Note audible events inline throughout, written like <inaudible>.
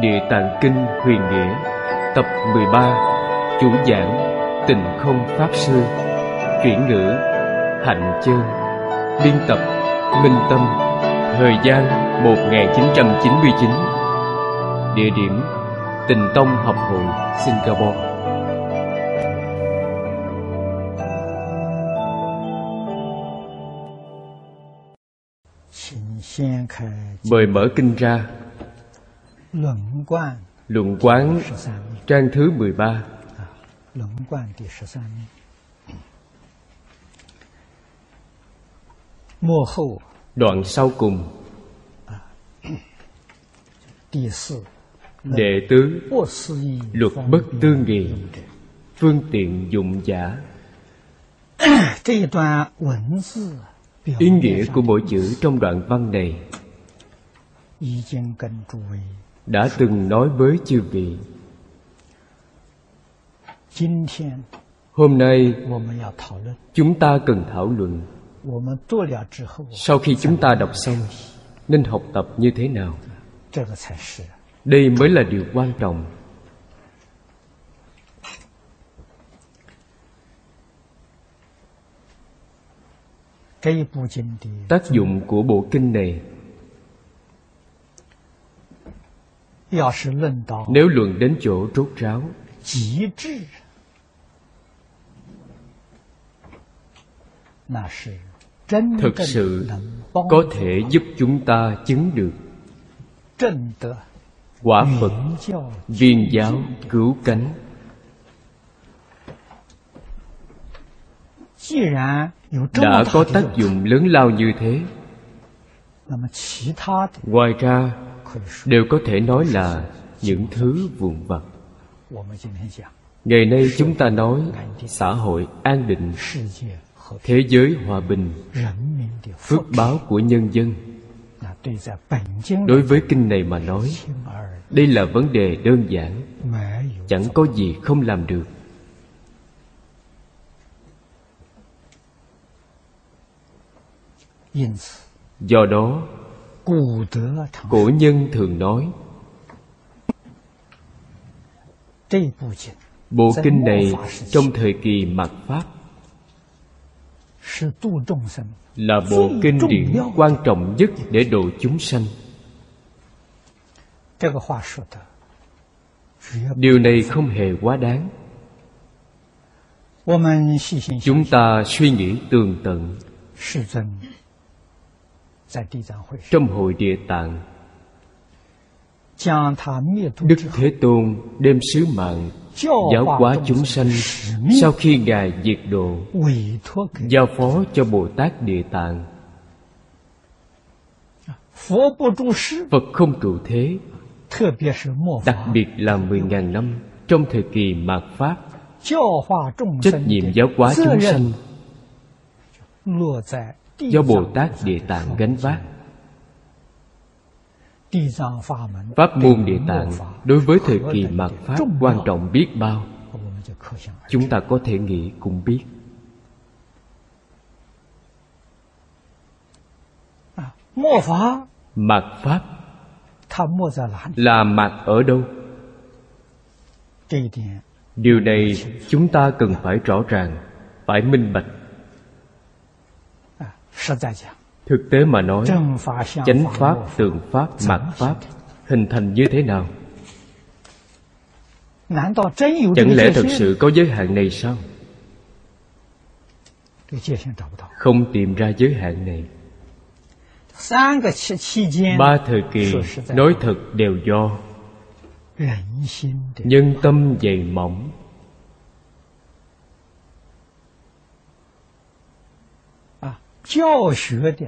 Địa Tạng Kinh Huyền Nghĩa Tập 13 Chủ giảng Tịnh Không Pháp Sư Chuyển ngữ Hạnh Chân Biên tập Minh Tâm Thời gian 1999 Địa điểm Tịnh Tông Học hội Singapore. Mời mở kinh ra Luận quán trang thứ 13 Luận quán thứ 13 Mô hậu Đoạn sau cùng. Đệ tứ. Luật bất tư nghị. Phương tiện dụng giả. <clears throat> Ý nghĩa của mỗi chữ trong đoạn văn này đã từng nói với chư vị. Hôm nay chúng ta cần thảo luận sau khi chúng ta đọc xong nên học tập như thế nào. Đây mới là điều quan trọng. Tác dụng của bộ kinh này Nếu luận đến chỗ rốt ráo Thực sự có thể giúp chúng ta chứng được。Quả Phật viên giáo cứu cánh。đã có tác dụng lớn lao như thế ngoài ra đều có thể nói là những thứ vụn vặt. Ngày nay chúng ta nói xã hội an định, thế giới hòa bình, phước báo của nhân dân. Đối với kinh này mà nói, đây là vấn đề đơn giản, chẳng có gì không làm được. Do đó Cổ nhân thường nói, Bộ kinh này trong thời kỳ mạt Pháp Là bộ kinh điển quan trọng nhất để độ chúng sanh. Điều này không hề quá đáng. Chúng ta suy nghĩ tường tận trong hội địa tạng đức thế tôn đem sứ mạng giáo hóa chúng sanh sau khi ngài diệt độ giao phó cho bồ tát địa tạng. phật không trụ thế đặc biệt là mười ngàn năm trong thời kỳ mạt pháp trách nhiệm giáo hóa chúng sanh do bồ tát địa tạng gánh vác. Pháp môn địa tạng đối với thời kỳ mạt pháp quan trọng biết bao. Chúng ta có thể nghĩ cũng biết. Mạt pháp là mạt ở đâu? Điều này chúng ta cần phải rõ ràng phải minh bạch. Thực tế mà nói Chánh pháp, tượng pháp, mặt pháp Hình thành như thế nào? Chẳng lẽ thật sự có giới hạn này sao? Không tìm ra giới hạn này. Ba thời kỳ nói thật đều do Nhân tâm dày mỏng.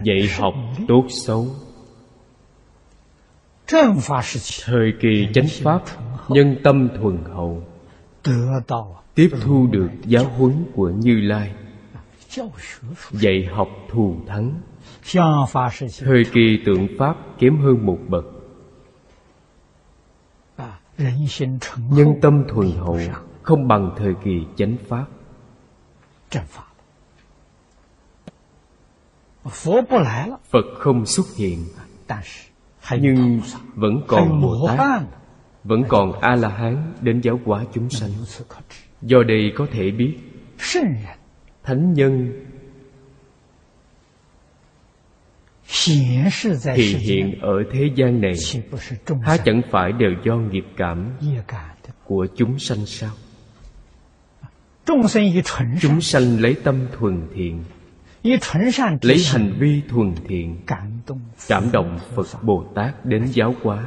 dạy học tốt xấu。thời kỳ chánh pháp nhân tâm thuần hậu tiếp thu được giáo huấn của như lai. dạy học thù thắng. thời kỳ tượng pháp kém hơn một bậc. Nhân tâm thuần hậu không bằng thời kỳ chánh pháp. Phật không xuất hiện. Nhưng vẫn còn Bồ Tát Vẫn còn A-la-hán đến giáo hóa chúng sanh. Do đây có thể biết Thánh nhân Thì hiện ở thế gian này. Há chẳng phải đều do nghiệp cảm Của chúng sanh sao? Chúng sanh lấy tâm thuần thiện lấy hành vi thuần thiện cảm động phật bồ tát đến giáo hóa.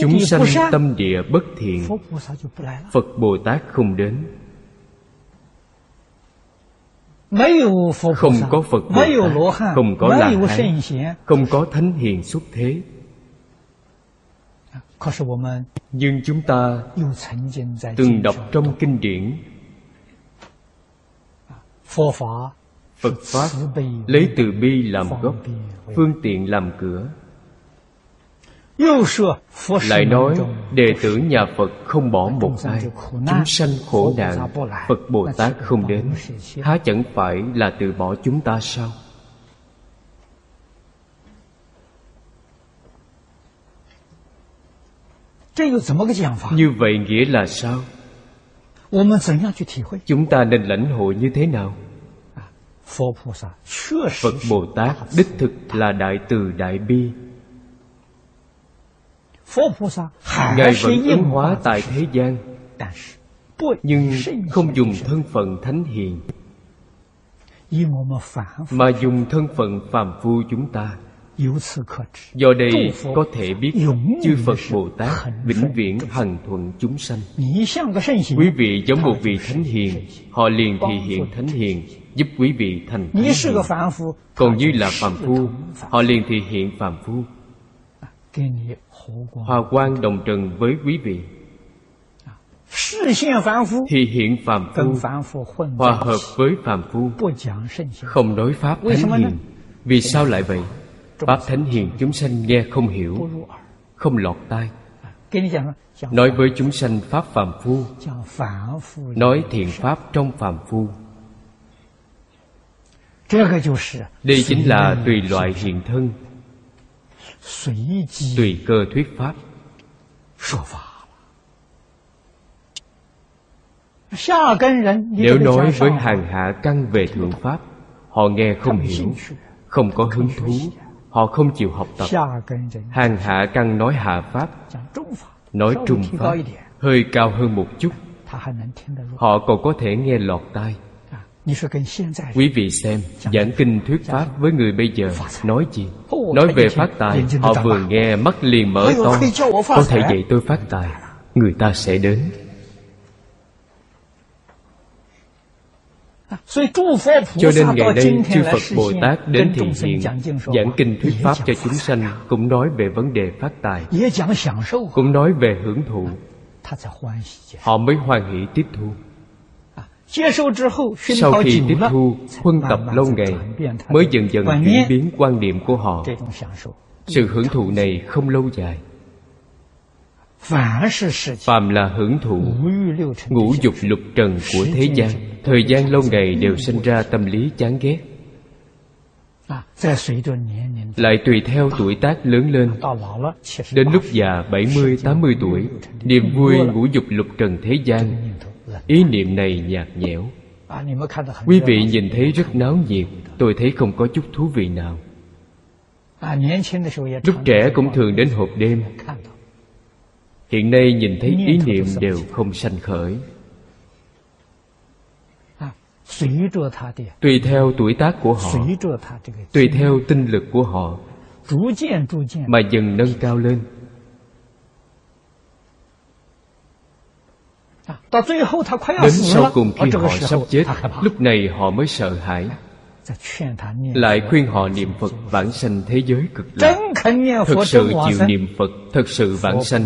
Chúng sanh tâm địa bất thiện phật bồ tát không đến. Không có phật bồ tát không có la hán không có thánh hiền xuất thế nhưng chúng ta từng đọc trong kinh điển. Phật pháp lấy từ bi làm gốc phương tiện làm cửa. lại nói đệ tử nhà phật không bỏ một ai chúng sanh khổ nạn phật bồ tát không đến há chẳng phải là từ bỏ chúng ta sao? Như vậy nghĩa là sao? Chúng ta nên lãnh hội như thế nào? Phật Bồ Tát đích thực là Đại Từ Đại Bi Ngài vẫn ứng hóa tại thế gian Nhưng không dùng thân phận thánh hiền Mà dùng thân phận phàm phu chúng ta Do đây có thể biết chư Phật Bồ Tát vĩnh viễn hằng thuận chúng sanh. Quý vị giống một vị thánh hiền, họ liền thì hiện thánh hiền, giúp quý vị thành thánh hiền. Còn như là phàm phu, họ liền thì hiện phàm phu. Hòa quang đồng trần với quý vị. Thì hiện phàm phu Hòa hợp với phàm phu Không đối pháp thánh hiền Vì sao lại vậy? Pháp Thánh hiền chúng sanh nghe không hiểu, Không lọt tai. Nói với chúng sanh Pháp Phạm Phu, Nói thiện Pháp trong Phạm Phu. Đây chính là tùy loại hiện thân, Tùy cơ thuyết Pháp. Nếu nói với hàng hạ căn về Thượng Pháp, Họ nghe không hiểu, Không có hứng thú họ không chịu học tập. Hàng hạ căn nói hạ pháp nói trung pháp. Hơi cao hơn một chút. Họ còn có thể nghe lọt tai. Quý vị xem giảng kinh thuyết pháp với người bây giờ nói gì? Nói về phát tài họ vừa nghe mắt liền mở to. Có thể dạy tôi phát tài người ta sẽ đến. Cho nên ngày nay, chư Phật Bồ Tát đến thiền hiện Giảng kinh thuyết Pháp cho chúng sanh Cũng nói về vấn đề phát tài Cũng nói về hưởng thụ. Họ mới hoan hỷ tiếp thu. À, Sau khi tiếp thu huân tập lâu ngày mới dần dần chuyển biến quan niệm của họ. sự hưởng thụ này không lâu dài. Phàm là hưởng thụ Ngũ dục lục trần của thế gian Thời gian lâu ngày đều sinh ra tâm lý chán ghét. Lại tùy theo tuổi tác lớn lên. Đến lúc già 70-80 tuổi Niềm vui ngũ dục lục trần thế gian. Ý niệm này nhạt nhẽo. Quý vị nhìn thấy rất náo nhiệt Tôi thấy không có chút thú vị nào. Lúc trẻ cũng thường đến hộp đêm hiện nay nhìn thấy ý niệm đều không sanh khởi. Tùy theo tuổi tác của họ tùy theo tinh lực của họ mà dần nâng cao lên. Đến sau cùng khi họ sắp chết lúc này họ mới sợ hãi lại khuyên họ niệm phật vãng sanh thế giới cực lạc. Thực sự chịu niệm phật thực sự vãng sanh.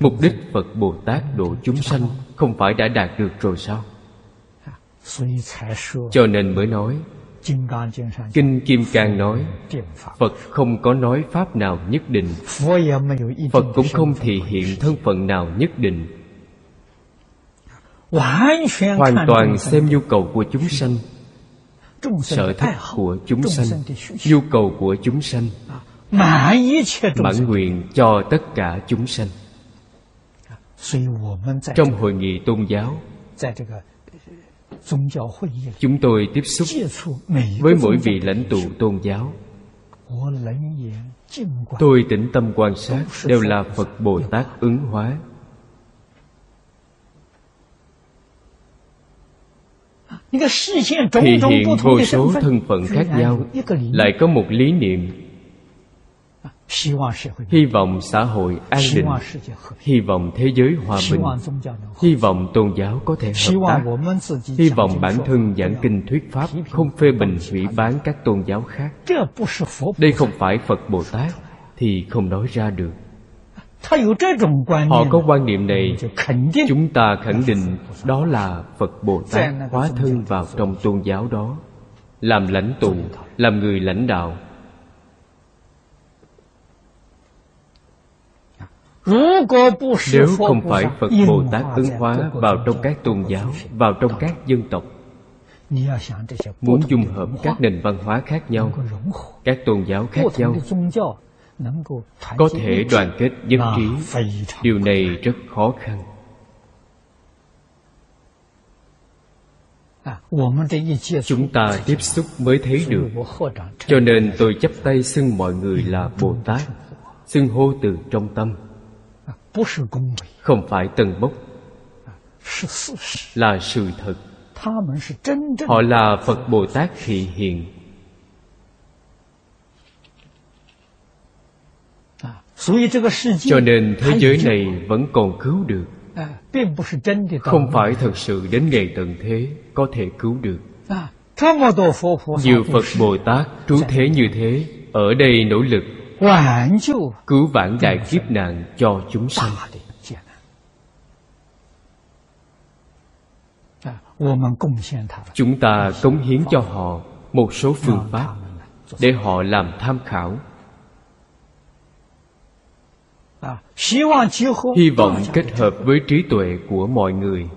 mục đích phật bồ tát độ chúng sanh không phải đã đạt được rồi sao? À, Cho nên mới nói Kinh Kim Cang nói Phật không có nói Pháp nào nhất định. Phật cũng không thể hiện thân phận nào nhất định. Hoàn toàn xem nhu cầu của chúng sanh sở thích của chúng sanh nhu cầu của chúng sanh mãn nguyện cho tất cả chúng sanh trong hội nghị tôn giáo chúng tôi tiếp xúc với mỗi vị lãnh tụ tôn giáo。tôi tĩnh tâm quan sát đều là phật bồ tát ứng hóa。Thì hiện vô số thân phận khác nhau Lại có một lý niệm. Hy vọng xã hội an định Hy vọng thế giới hòa bình Hy vọng tôn giáo có thể hợp tác. Hy vọng bản thân giảng kinh thuyết pháp Không phê bình hủy bán các tôn giáo khác. Đây không phải Phật Bồ Tát Thì không nói ra được họ có quan niệm này. Chúng ta khẳng định đó là phật bồ tát hóa thân vào trong tôn giáo đó làm lãnh tụ làm người lãnh đạo. Nếu không phải phật bồ tát ứng hóa vào trong các tôn giáo vào trong các dân tộc muốn dung hợp các nền văn hóa khác nhau các tôn giáo khác nhau có thể đoàn kết dân trí điều này rất khó khăn. Chúng ta tiếp xúc mới thấy được. cho nên tôi chấp tay xưng mọi người là bồ tát xưng hô từ trong tâm. Không phải tần bốc là sự thật. Họ là phật bồ tát thị hiện. cho nên thế giới này vẫn còn cứu được. Không phải thật sự đến ngày tận thế có thể cứu được. Nhiều phật bồ tát trú thế như thế ở đây nỗ lực cứu vãn đại kiếp nạn cho chúng sanh chúng ta cống hiến cho họ một số phương pháp để họ làm tham khảo hy vọng kết hợp với trí tuệ của mọi người.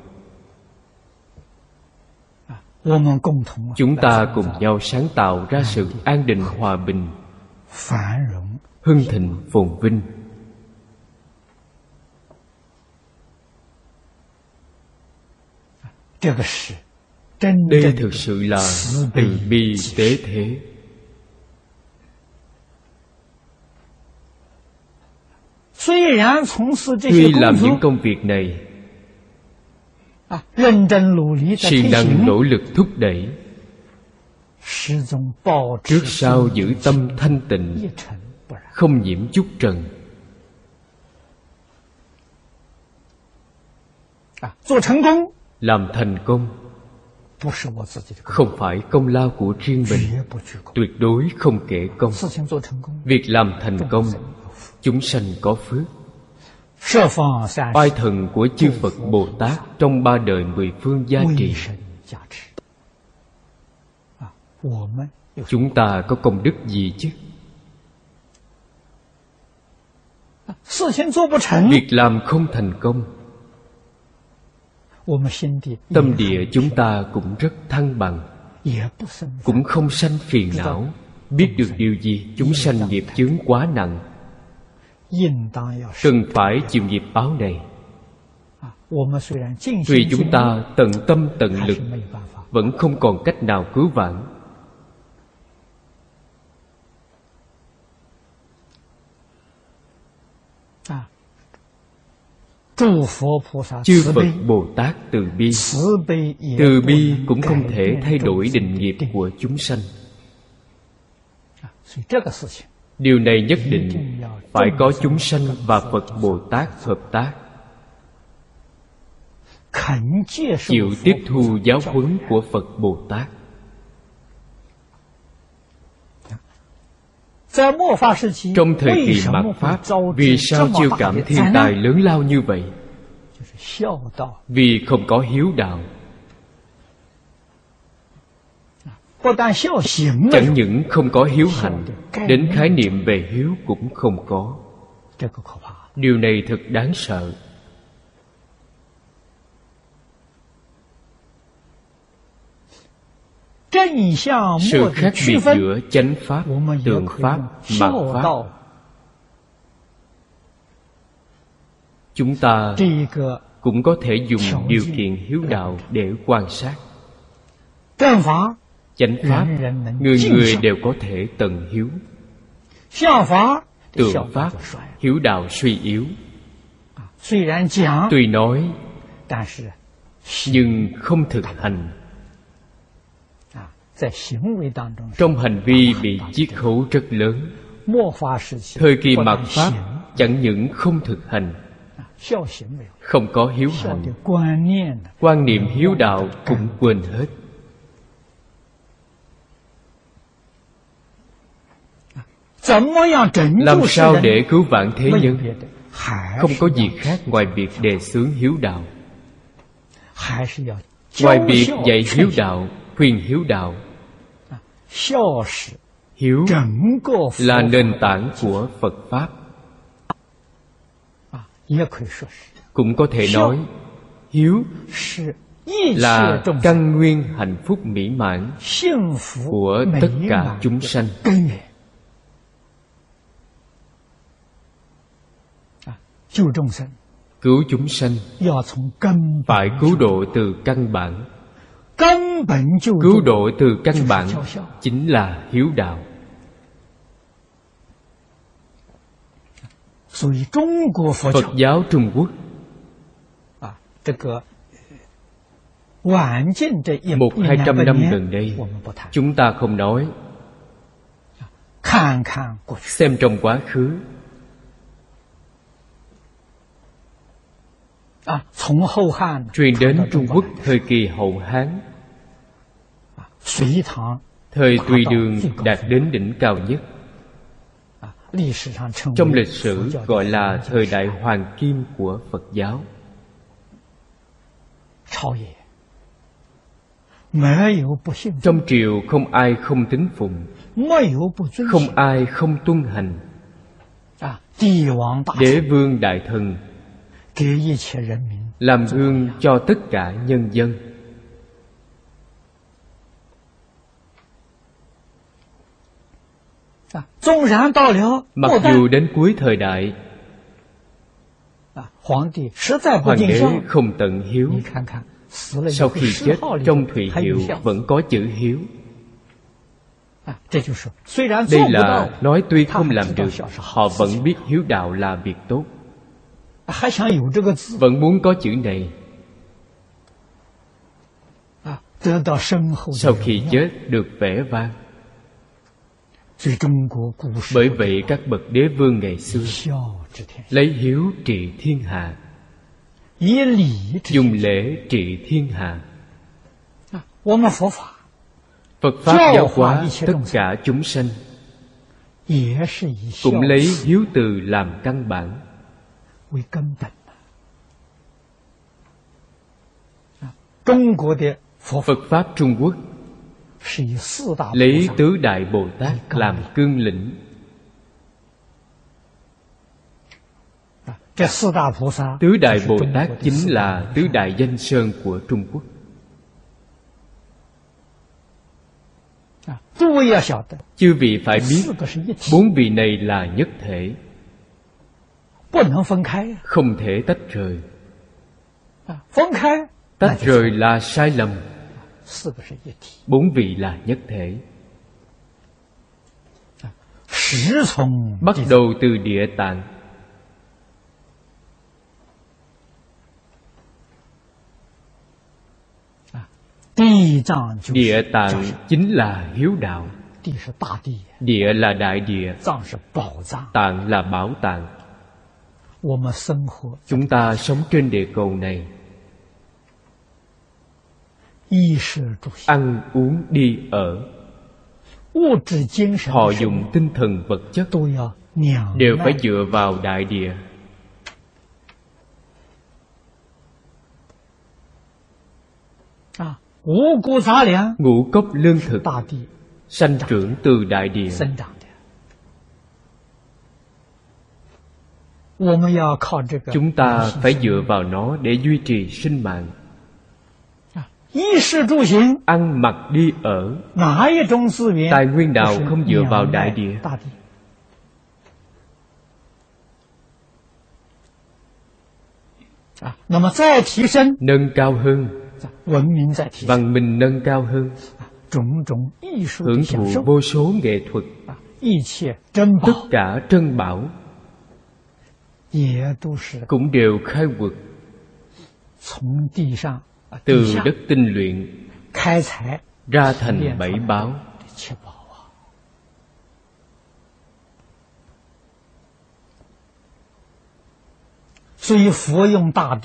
À, à. Chúng ta cùng nhau sáng tạo ra à, sự an định hòa bình hưng thịnh phồn vinh. Đây thực sự là từ bi tế thế. Tuy làm những công việc này Siêng năng nỗ lực thúc đẩy Trước sau giữ tâm thanh tịnh Không nhiễm chút trần。Làm thành công Không phải công lao của riêng mình Tuyệt đối không kể công。Việc làm thành công chúng sanh có phước. Oai thần của chư phật bồ tát trong ba đời mười phương gia trì. chúng ta có công đức gì chứ? Việc làm không thành công. Tâm địa chúng ta cũng rất thăng bằng. Cũng không sanh phiền não. biết được điều gì chúng sanh nghiệp chướng quá nặng cần phải chịu nghiệp báo này. À, Tuy chúng ta tận tâm tận lực vẫn không còn cách nào cứu vãn. À, Chư phật bồ tát từ bi. Từ bi cũng không thể thay đổi định nghiệp của chúng sanh. À, điều này nhất định phải có chúng sanh và phật bồ tát hợp tác. Chịu tiếp thu giáo huấn của phật bồ tát. Trong thời kỳ mạt pháp, vì sao chiêu cảm thiên tài lớn lao như vậy? Vì không có hiếu đạo. chẳng những không có hiếu hạnh đến khái niệm về hiếu cũng không có. Điều này thật đáng sợ. Sự khác biệt giữa chánh pháp tường pháp mạng pháp. chúng ta cũng có thể dùng điều kiện hiếu đạo để quan sát chánh pháp người người đều có thể tận hiếu. Tượng pháp hiếu đạo suy yếu. Tuy nói nhưng không thực hành. Trong hành vi bị chiết khấu rất lớn. Thời kỳ mạt pháp chẳng những không thực hành không có hiếu hạnh quan niệm hiếu đạo cũng quên hết. Làm sao để cứu vạn thế nhân? Không có gì khác ngoài việc đề xướng hiếu đạo. Ngoài việc dạy hiếu đạo Khuyên hiếu đạo. Hiếu là nền tảng của Phật Pháp. Cũng có thể nói Hiếu là căn nguyên hạnh phúc mỹ mãn của tất cả chúng sanh. Cứu chúng sanh. Phải cứu độ từ căn bản. Cứu độ từ căn bản Chính là hiếu đạo. Phật giáo Trung Quốc. Một hai trăm năm gần đây Chúng ta không nói. Xem trong quá khứ. truyền đến Trung Quốc thời kỳ hậu Hán. Thời Tùy Đường đạt đến đỉnh cao nhất. Trong lịch sử gọi là thời đại hoàng kim của Phật giáo. Trong triều không ai không tính phụng, không ai không tuân hành. Đế vương đại thần làm gương cho tất cả nhân dân. Mặc dù đến cuối thời đại hoàng đế không tận hiếu。sau khi chết trong thụy hiệu vẫn có chữ hiếu。đây là nói tuy không làm được họ vẫn biết hiếu đạo là việc tốt。vẫn muốn có chữ này. À, Sau khi chết được vẻ vang. Bởi vậy các bậc đế vương ngày xưa lấy hiếu trị thiên hạ. Dùng lễ trị thiên hạ. À, Phật pháp giáo hóa tất cả chúng sanh. Cũng lấy hiếu từ làm căn bản. 为根本的啊。中国的佛法 Phật pháp Trung Quốc 是以四大菩 lấy 萨 tứ đại Bồ Tát Cương làm lĩnh. cương lĩnh 啊，这四大菩萨 tứ đại 就是 Bồ 中 Tát 国的 chính 四大 là 名 tứ 山 đại danh sơn của Trung Quốc 啊，诸位要晓得， chư vị phải 四 biết 个是一体， bốn vị này là nhất thể 不能分开呀、 Không thể tách rời. Tách rời là sai lầm. Bốn vị là nhất thể. Bắt đầu từ địa tạng. Địa tạng chính là hiếu đạo. Địa là đại địa. Tạng là bảo tạng. Chúng ta sống trên địa cầu này. Ăn uống đi ở. Thọ dùng tinh thần vật chất. Đều phải dựa vào đại địa. Ngũ cốc lương thực. Sanh trưởng từ đại địa. chúng ta phải dựa vào nó để duy trì sinh mạng. Ăn mặc đi ở. Tài nguyên nào không dựa vào đại địa. Nâng cao hơn. Văn minh nâng cao hơn. Hưởng thụ vô số nghệ thuật. Tất cả trân bảo cũng đều khai quật. từ đất tinh luyện ra thành bảy báo.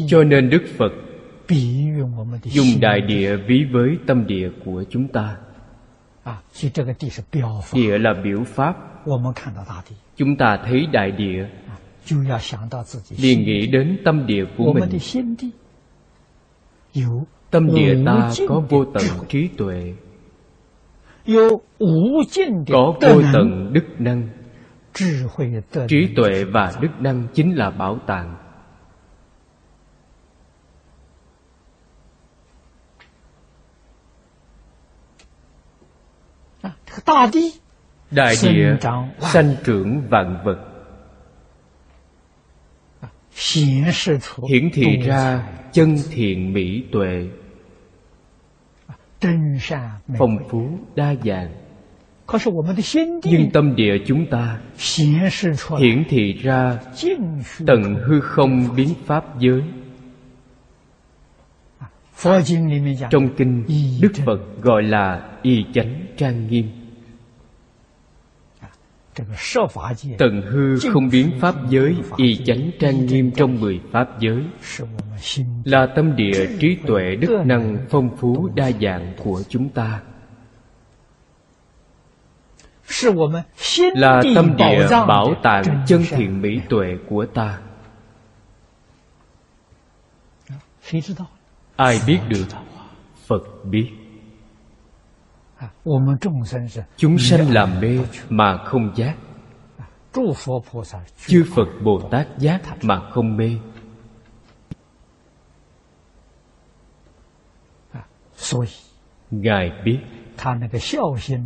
cho nên đức phật dùng đại địa ví với tâm địa của chúng ta. địa là biểu pháp. chúng ta thấy đại địa liền nghĩ đến tâm địa của mình. tâm địa ta có vô tận trí tuệ. có vô tận đức năng. trí tuệ và đức năng chính là bảo tàng. đại địa sanh trưởng vạn vật hiển thị ra chân thiện mỹ tuệ。phong phú đa dạng。nhưng tâm địa chúng ta hiển thị ra tận hư không biến pháp giới。trong kinh đức phật gọi là y chánh trang nghiêm。Tận hư không biến Pháp giới Y chánh trang nghiêm trong mười Pháp giới. Là tâm địa trí tuệ đức năng phong phú đa dạng của chúng ta. Là tâm địa bảo tàng chân thiện mỹ tuệ của ta. Ai biết được? Phật biết chúng sanh làm mê mà không giác. chư phật bồ tát giác mà không mê. ngài biết.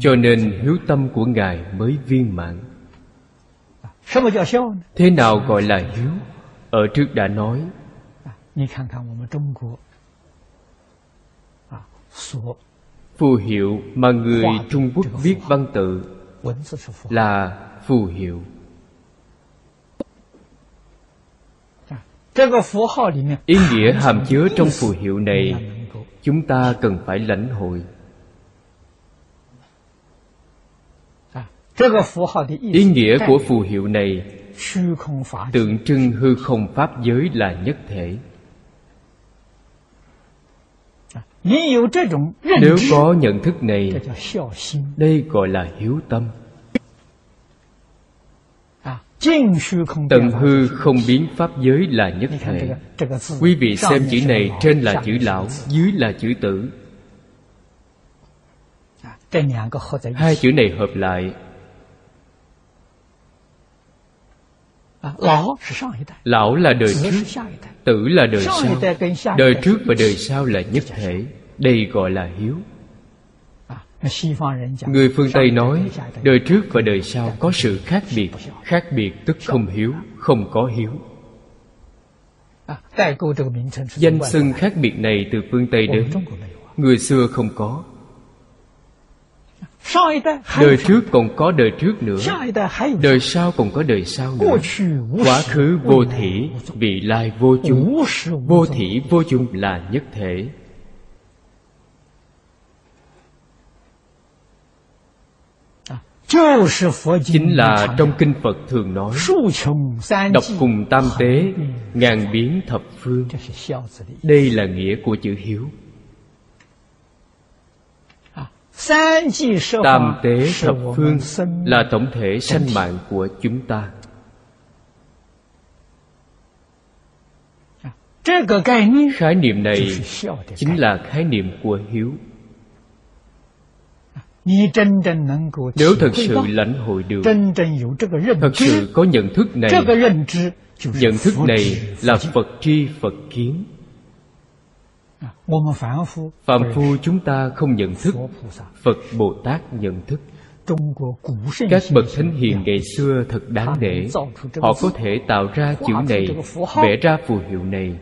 cho nên hiếu tâm của ngài mới viên mãn. thế nào gọi là hiếu? Ở trước đã nói phù hiệu mà người trung quốc viết văn tự là phù hiệu. Ý nghĩa hàm chứa trong phù hiệu này chúng ta cần phải lãnh hội. Ý nghĩa của phù hiệu này tượng trưng hư không pháp giới là nhất thể. nếu có nhận thức này đây gọi là hiếu tâm。tần hư không biến pháp giới là nhất thể Quý vị xem chữ này trên là chữ lão Dưới là chữ tử。Hai chữ này hợp lại lão là đời trước tử là đời sau. đời trước và đời sau là nhất thể. đây gọi là hiếu. Người phương tây nói đời trước và đời sau có sự khác biệt. Khác biệt tức không hiếu không có hiếu. Danh xưng khác biệt này từ phương tây đến. Người xưa không có đời trước còn có đời trước nữa. Đời sau còn có đời sau nữa. Quá khứ vô thể vị lai vô chung vô thể vô chung là nhất thể. Chính là trong kinh phật thường nói đọc cùng tam tế ngàn biến thập phương. Đây là nghĩa của chữ hiếu tam tế thập phương là tổng thể sanh mạng của chúng ta. khái niệm này chính là khái niệm của hiếu. nếu thật sự lãnh hội được thật sự có nhận thức này nhận thức này là phật tri phật kiến。phạm phu chúng ta không nhận thức. Phật bồ tát nhận thức. Các bậc thánh hiền ngày xưa thật đáng để họ có thể tạo ra chữ này vẽ ra phù hiệu này.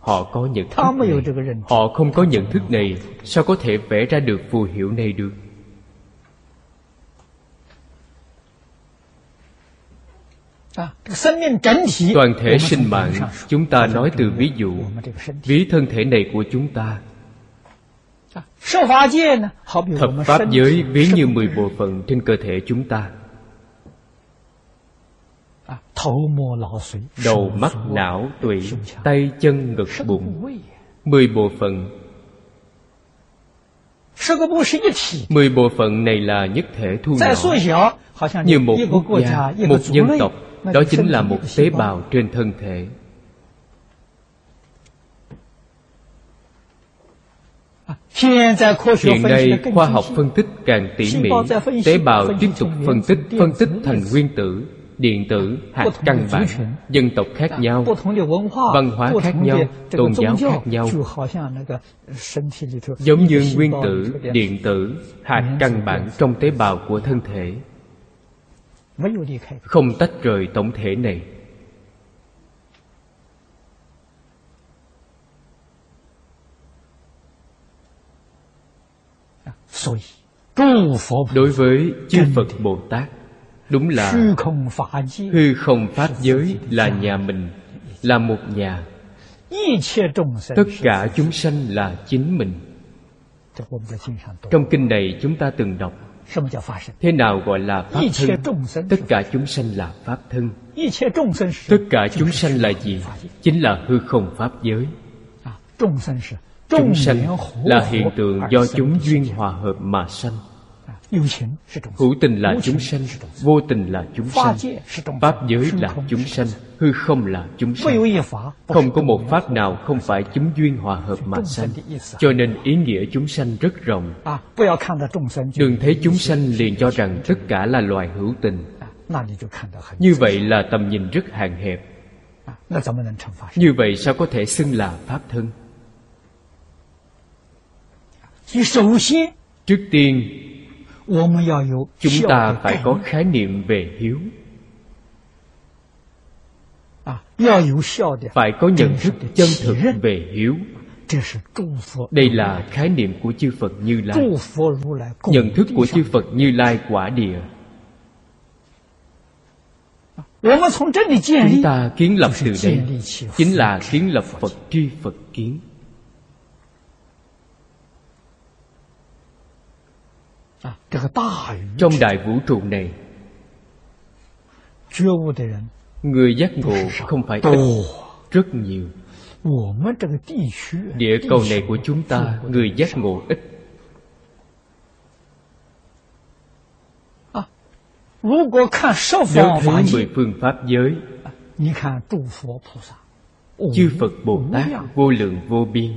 Họ có nhận thức này. họ không có nhận thức này. Sao có thể vẽ ra được phù hiệu này được? toàn thể sinh mạng chúng ta nói từ ví dụ ví thân thể này của chúng ta. Thập pháp giới ví như mười bộ phận trên cơ thể chúng ta. Đầu mắt não tụy tay chân ngực bụng. mười bộ phận. Mười bộ phận này là nhất thể thu nhỏ. như một quốc gia một dân tộc đó chính là một tế bào trên thân thể. Hiện nay, khoa học phân tích càng tỉ mỉ. Tế bào tiếp tục phân tích phân tích thành nguyên tử, điện tử, hạt căn bản, dân tộc khác nhau, văn hóa khác nhau, tôn giáo khác nhau. Giống như nguyên tử, điện tử, hạt căn bản trong tế bào của thân thể không tách rời tổng thể này. Đối với chư phật bồ tát đúng là hư không pháp giới là nhà mình là một nhà. Tất cả chúng sanh là chính mình. Trong kinh này chúng ta từng đọc Thế nào gọi là Pháp thân? Tất cả chúng sanh là Pháp thân. Tất cả chúng sanh là gì? Chính là hư không Pháp giới. À, chúng sanh là hiện tượng do chúng duyên hòa hợp mà sanh hữu tình là chúng sanh. vô tình là chúng sanh. Pháp giới là chúng sanh. hư không là chúng sanh. không có một pháp nào không phải chúng duyên hòa hợp mà sanh cho nên ý nghĩa chúng sanh rất rộng. Đừng thấy chúng sanh liền cho rằng tất cả là loài hữu tình. Như vậy là tầm nhìn rất hạn hẹp. Như vậy sao có thể xưng là pháp thân? Trước tiên chúng ta phải có khái niệm về hiếu. Phải có nhận thức chân thực về hiếu. Đây là khái niệm của chư phật như lai. Nhận thức của chư phật như lai quả địa. Chúng ta kiến lập từ đây chính là kiến lập phật tri phật kiến. À. Trong đại vũ trụ này Người giác ngộ không phải ít Rất nhiều. Địa cầu này của chúng ta Người giác ngộ ít. Nếu thấy mười phương pháp giới Chư Phật Bồ Tát vô lượng vô biên.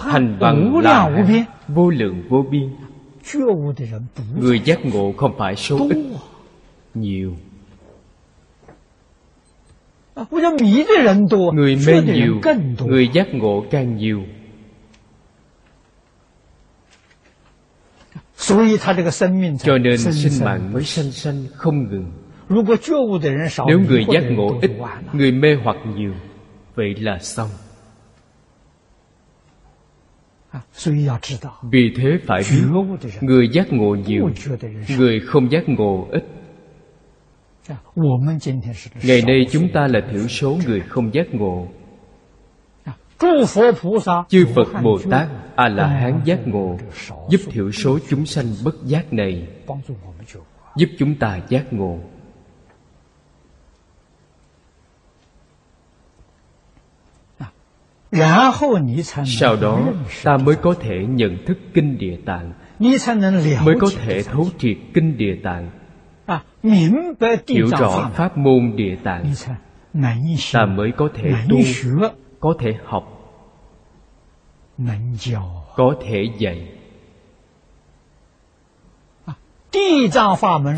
Hành văn là vô lượng vô biên。Người giác ngộ không phải số ít Nhiều。Người mê nhiều Người giác ngộ càng nhiều。Cho nên sinh mạng mới sanh sanh không ngừng。Nếu người giác ngộ ít Người mê hoặc nhiều Vậy là xong vì thế phải biết người giác ngộ nhiều người không giác ngộ ít. Dạ, Ngày nay chúng ta là thiểu số người không giác ngộ. Dạ, Chư phật bồ tát a la hán giác ngộ giúp thiểu số chúng sanh bất giác này giúp chúng ta giác ngộ. sau đó ta mới có thể nhận thức kinh địa tạng. mới có thể thấu triệt kinh địa tạng. Hiểu rõ pháp môn địa tạng. Ta mới có thể tu có thể học có thể dạy.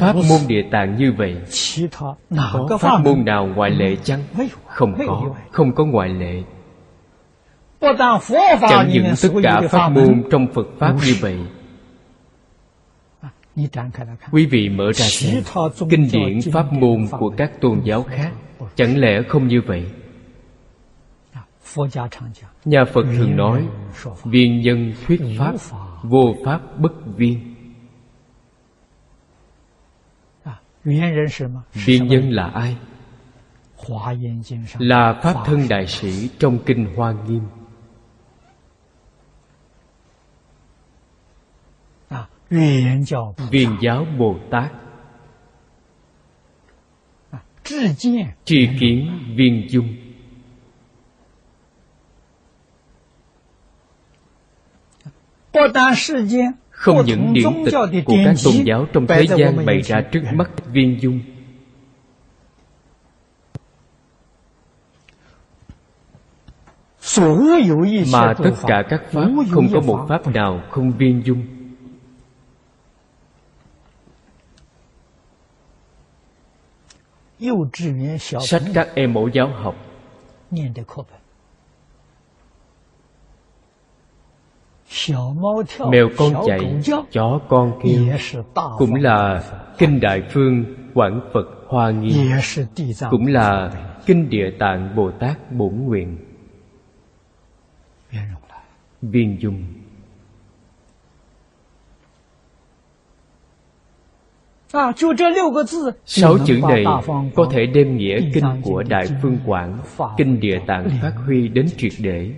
Pháp môn địa tạng như vậy có pháp môn nào ngoại lệ chăng? Không có không có ngoại lệ chẳng những tất cả pháp môn trong phật pháp như vậy. Quý vị mở ra xem kinh điển pháp môn của các tôn giáo khác. Chẳng lẽ không như vậy? Nhà phật thường nói viên nhân thuyết pháp vô pháp bất viên. Viên nhân là ai? Là pháp thân đại sĩ trong kinh hoa nghiêm. Viên giáo Bồ Tát. Tri kiến. Viên dung Không những điển tịch của các tôn giáo trong thế gian bày ra trước mắt viên dung. Mà tất cả các pháp không có một pháp nào không viên dung. sách các em mẫu giáo học. mèo con chạy chó con kêu cũng là kinh đại phương quảng phật hoa nghiêm cũng là kinh địa tạng bồ tát bổn nguyện。viên dung Sáu chữ này có thể đem nghĩa kinh của Đại Phương Quảng, kinh Địa Tạng phát huy đến triệt để.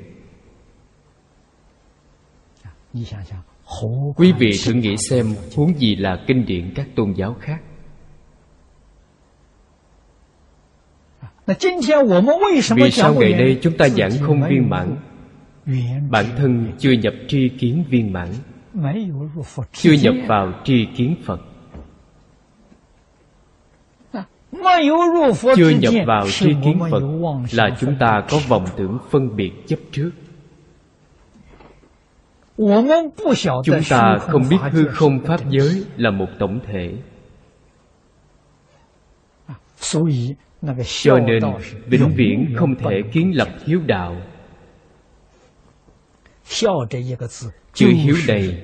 Quý vị thử nghĩ xem huống gì là kinh điển các tôn giáo khác. Vì sao ngày nay chúng ta giảng không viên mãn Bản thân chưa nhập tri kiến viên mãn Chưa nhập vào tri kiến Phật chưa nhập vào tri kiến phật là chúng ta có vọng tưởng phân biệt chấp trước. Chúng ta không biết hư không pháp giới là một tổng thể. Cho nên vĩnh viễn không thể kiến lập hiếu đạo. Chữ hiếu đầy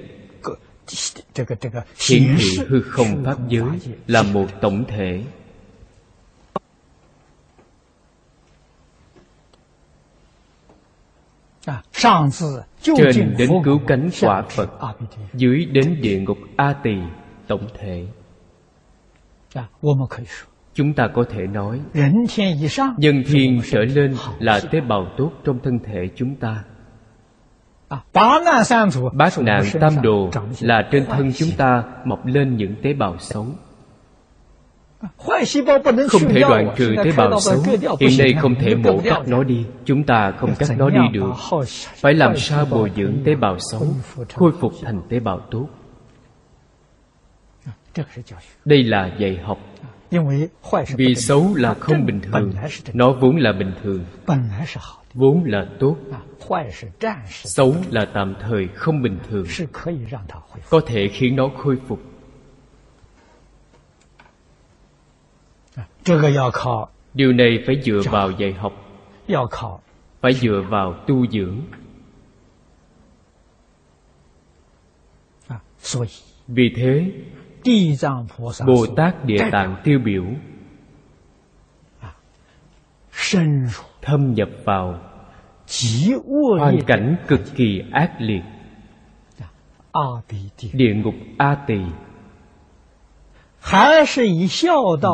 hiển thị hư không pháp giới là một tổng thể. Trên đến cứu cánh quả Phật Dưới đến địa ngục A Tỳ tổng thể. Chúng ta có thể nói Nhân thiên trở lên là tế bào tốt trong thân thể chúng ta. Bác nạn tam đồ là trên thân chúng ta mọc lên những tế bào xấu. Không thể đoạn trừ tế bào xấu. Hiện nay không thể mổ cắt nó đi. Chúng ta không cắt nó đi được. Phải làm sao bồi dưỡng tế bào xấu Khôi phục thành tế bào tốt? Đây là dạy học. Vì xấu là không bình thường. Nó vốn là bình thường. Vốn là tốt. Xấu là tạm thời không bình thường. Có thể khiến nó khôi phục. điều này phải dựa vào dạy học. Phải dựa vào tu dưỡng. À, Vì thế bồ tát địa tạng tiêu biểu à, thâm nhập vào hoàn cảnh cực kỳ ác liệt. À, địa ngục a tỳ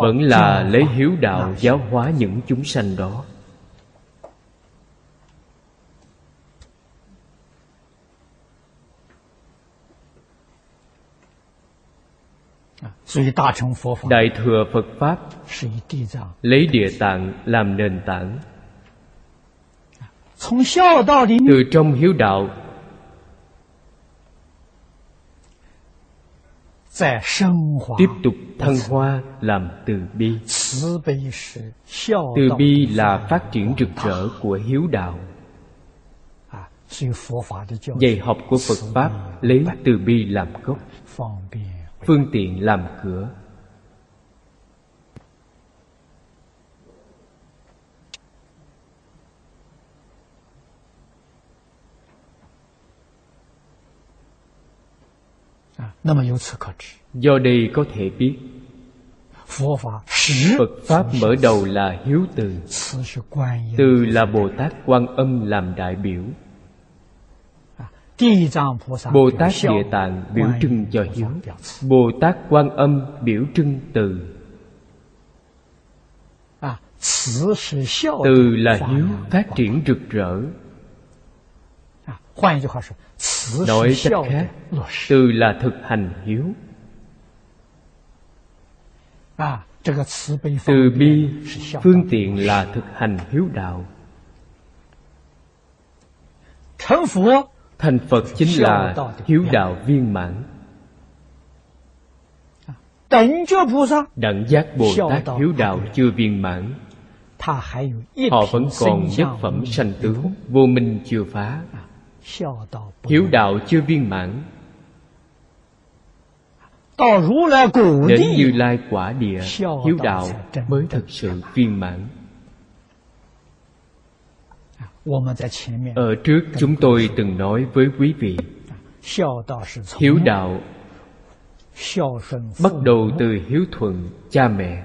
vẫn là lấy hiếu đạo giáo hóa những chúng sanh đó. Đại thừa Phật Pháp Lấy địa tạng làm nền tảng. Từ trong hiếu đạo tiếp tục thân hoa làm từ bi. từ bi là phát triển rực rỡ của hiếu đạo. dạy học của phật pháp lấy từ bi làm gốc. phương tiện làm cửa. do đây có thể biết phật pháp mở đầu là hiếu từ. từ là bồ tát quan âm làm đại biểu. Bồ Tát Địa Tạng biểu trưng cho hiếu. Bồ Tát Quan Âm biểu trưng từ. Từ là hiếu phát triển rực rỡ nói cách khác. từ là thực hành hiếu. Từ bi phương tiện là thực hành hiếu đạo. Thành phật chính là hiếu đạo viên mãn. Đẳng giác bồ tát hiếu đạo chưa viên mãn. Họ vẫn còn nhất phẩm sanh tướng vô minh chưa phá. Hiểu đạo chưa viên mãn. Đến Như Lai quả địa Hiếu đạo mới thực sự viên mãn. Ở trước chúng tôi từng nói với quý vị. Hiếu đạo Bắt đầu từ hiếu thuận cha mẹ.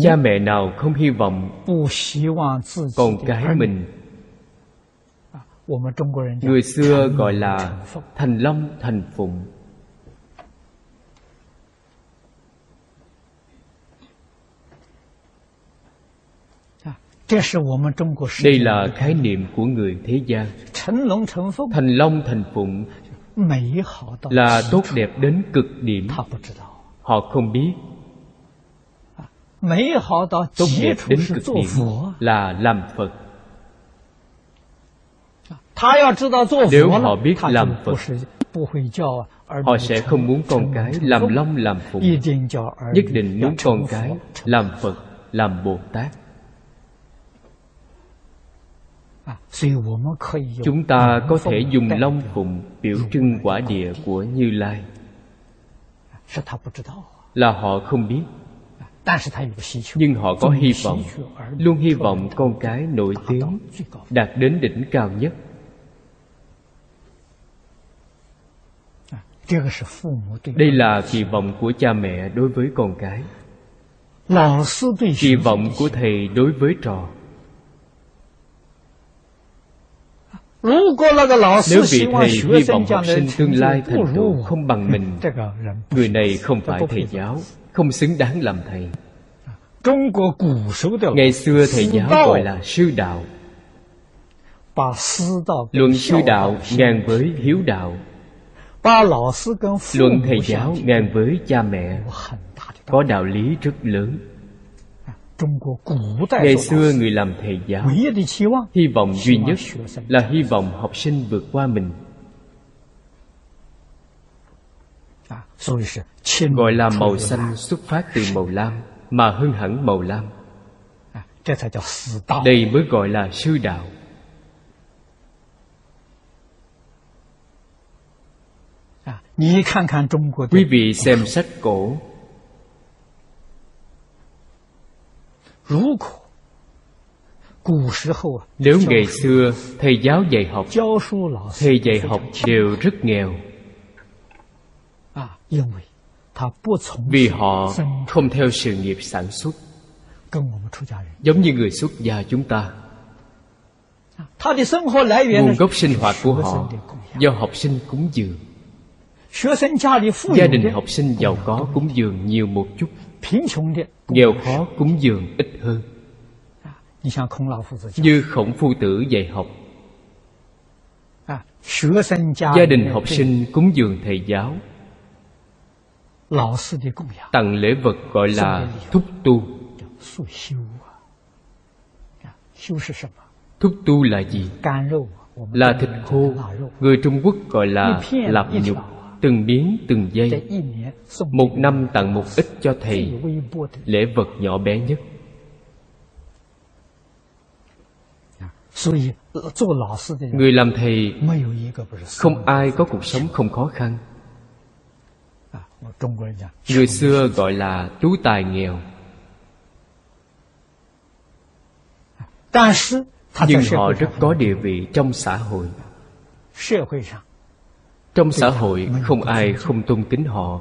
cha mẹ nào không hy vọng con cái mình? Người xưa gọi là thành long thành phụng. Đây là khái niệm của người thế gian. Thành long thành phụng là tốt đẹp đến cực điểm. Họ không biết Tốt nghiệp đến cực điểm là làm Phật. Nếu họ biết làm Phật Họ sẽ không muốn con cái làm long làm phụ Nhất định muốn con cái làm Phật, làm Bồ Tát。Chúng ta có thể dùng long phụng biểu trưng quả địa của Như Lai Là họ không biết。nhưng họ có hy vọng luôn hy vọng con cái nổi tiếng đạt đến đỉnh cao nhất. Đây là kỳ vọng của cha mẹ đối với con cái. Kỳ vọng của thầy đối với trò. Nếu vị <laughs> thầy hy vọng học sinh tương lai thành tựu không bằng mình người này không phải thầy giáo không xứng đáng làm thầy. Ngày xưa thầy giáo gọi là sư đạo. Luận sư đạo ngang với hiếu đạo. Luận thầy giáo ngang với cha mẹ. Có đạo lý rất lớn. Ngày xưa người làm thầy giáo hy vọng duy nhất là hy vọng học sinh vượt qua mình. gọi là màu xanh xuất phát từ màu lam mà hơn hẳn màu lam. Đây mới gọi là sư đạo. Quý vị xem sách cổ. Nếu ngày xưa thầy giáo dạy học thầy dạy học đều rất nghèo. Vì họ không theo sự nghiệp sản xuất. Giống như người xuất gia chúng ta. Nguồn gốc sinh hoạt của họ Do học sinh cúng dường. Gia đình học sinh giàu có cúng dường nhiều một chút. Nghèo khó cúng dường ít hơn. Như khổng phu tử dạy học. Gia đình học sinh cúng dường thầy giáo tặng lễ vật gọi là thúc tu thúc tu là gì là thịt khô người trung quốc gọi là lạp nhục từng miếng từng giây một năm tặng một ít cho thầy lễ vật nhỏ bé nhất người làm thầy không ai có cuộc sống không khó khăn người xưa gọi là tú tài nghèo. Nhưng họ rất có địa vị trong xã hội. Trong xã hội không ai không tôn kính họ.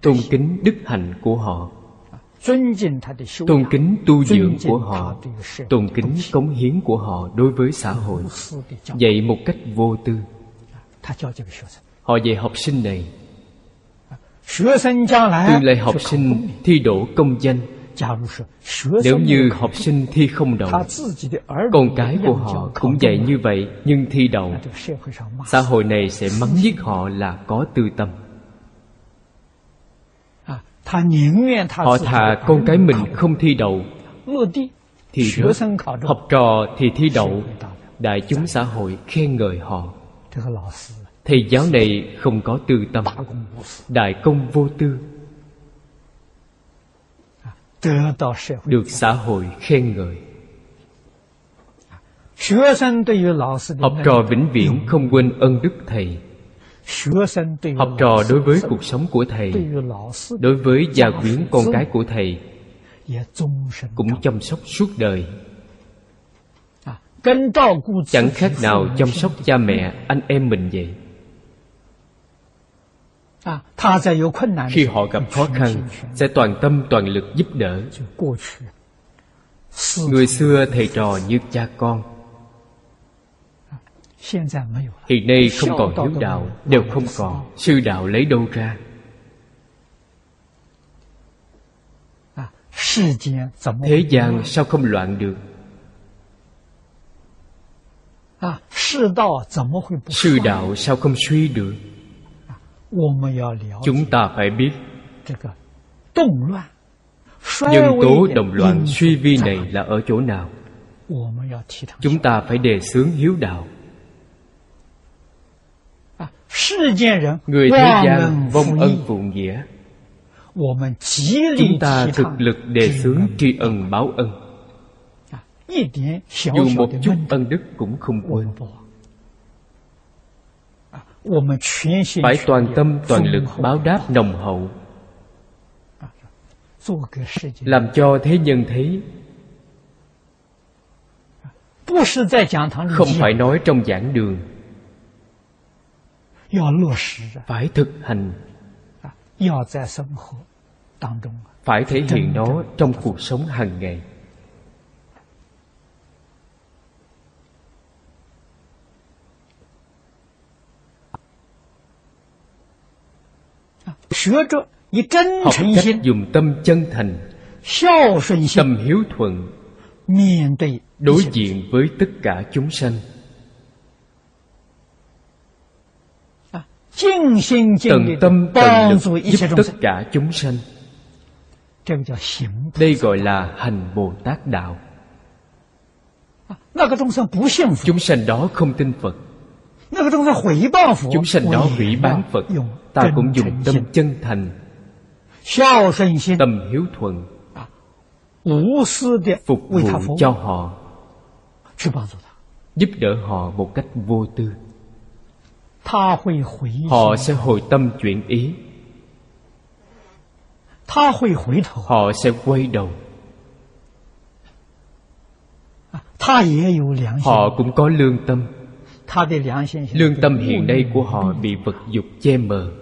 Tôn kính đức hạnh của họ. Tôn kính tu dưỡng của họ. Tôn kính cống hiến của họ đối với xã hội. Dạy một cách vô tư. Họ dạy học sinh này. Tương lai học sinh thi đỗ công danh Nếu như học sinh thi không đậu Con cái của họ cũng dạy như vậy Nhưng thi đậu Xã hội này sẽ mắng giết họ là có tư tâm. Họ thà con cái mình không thi đậu Thì rớt Học trò thì thi đậu Đại chúng xã hội khen ngợi họ. Thầy giáo này không có tư tâm. Đại công vô tư. Được xã hội khen ngợi. Học trò vĩnh viễn không quên ơn đức thầy. Học trò đối với cuộc sống của thầy Đối với gia quyến con cái của thầy Cũng chăm sóc suốt đời. Chẳng khác nào chăm sóc cha mẹ, anh em mình vậy khi họ gặp khó khăn sẽ toàn tâm toàn lực giúp đỡ. người xưa thầy trò như cha con. hiện nay không còn hiếu đạo đều không còn sư đạo lấy đâu ra. thế gian sao không loạn được? sư đạo sao không suy được? Chúng ta phải biết Nhân tố đồng loạn suy vi này là ở chỗ nào? Chúng ta phải đề xướng hiếu đạo. Người thế gian vong ân phụ nghĩa. Chúng ta thực lực đề xướng tri ân báo ân. Dù một chút ân đức cũng không quên phải toàn tâm toàn lực báo đáp nồng hậu. làm cho thế nhân thấy không phải nói trong giảng đường. phải thực hành. phải thể hiện nó trong cuộc sống hàng ngày. học cách dùng tâm chân thành tâm hiếu thuận đối diện với tất cả chúng sanh tận tâm tận lực giúp tất cả chúng sanh đây gọi là hành bồ tát đạo。chúng sanh đó không tin phật。chúng sanh đó hủy bán phật。ta cũng dùng tâm chân thành tâm hiếu thuận phục vụ cho họ. Giúp đỡ họ một cách vô tư. Họ sẽ hồi tâm chuyển ý. Họ sẽ quay đầu. Họ cũng có lương tâm. Lương tâm hiện nay của họ bị vật dục che mờ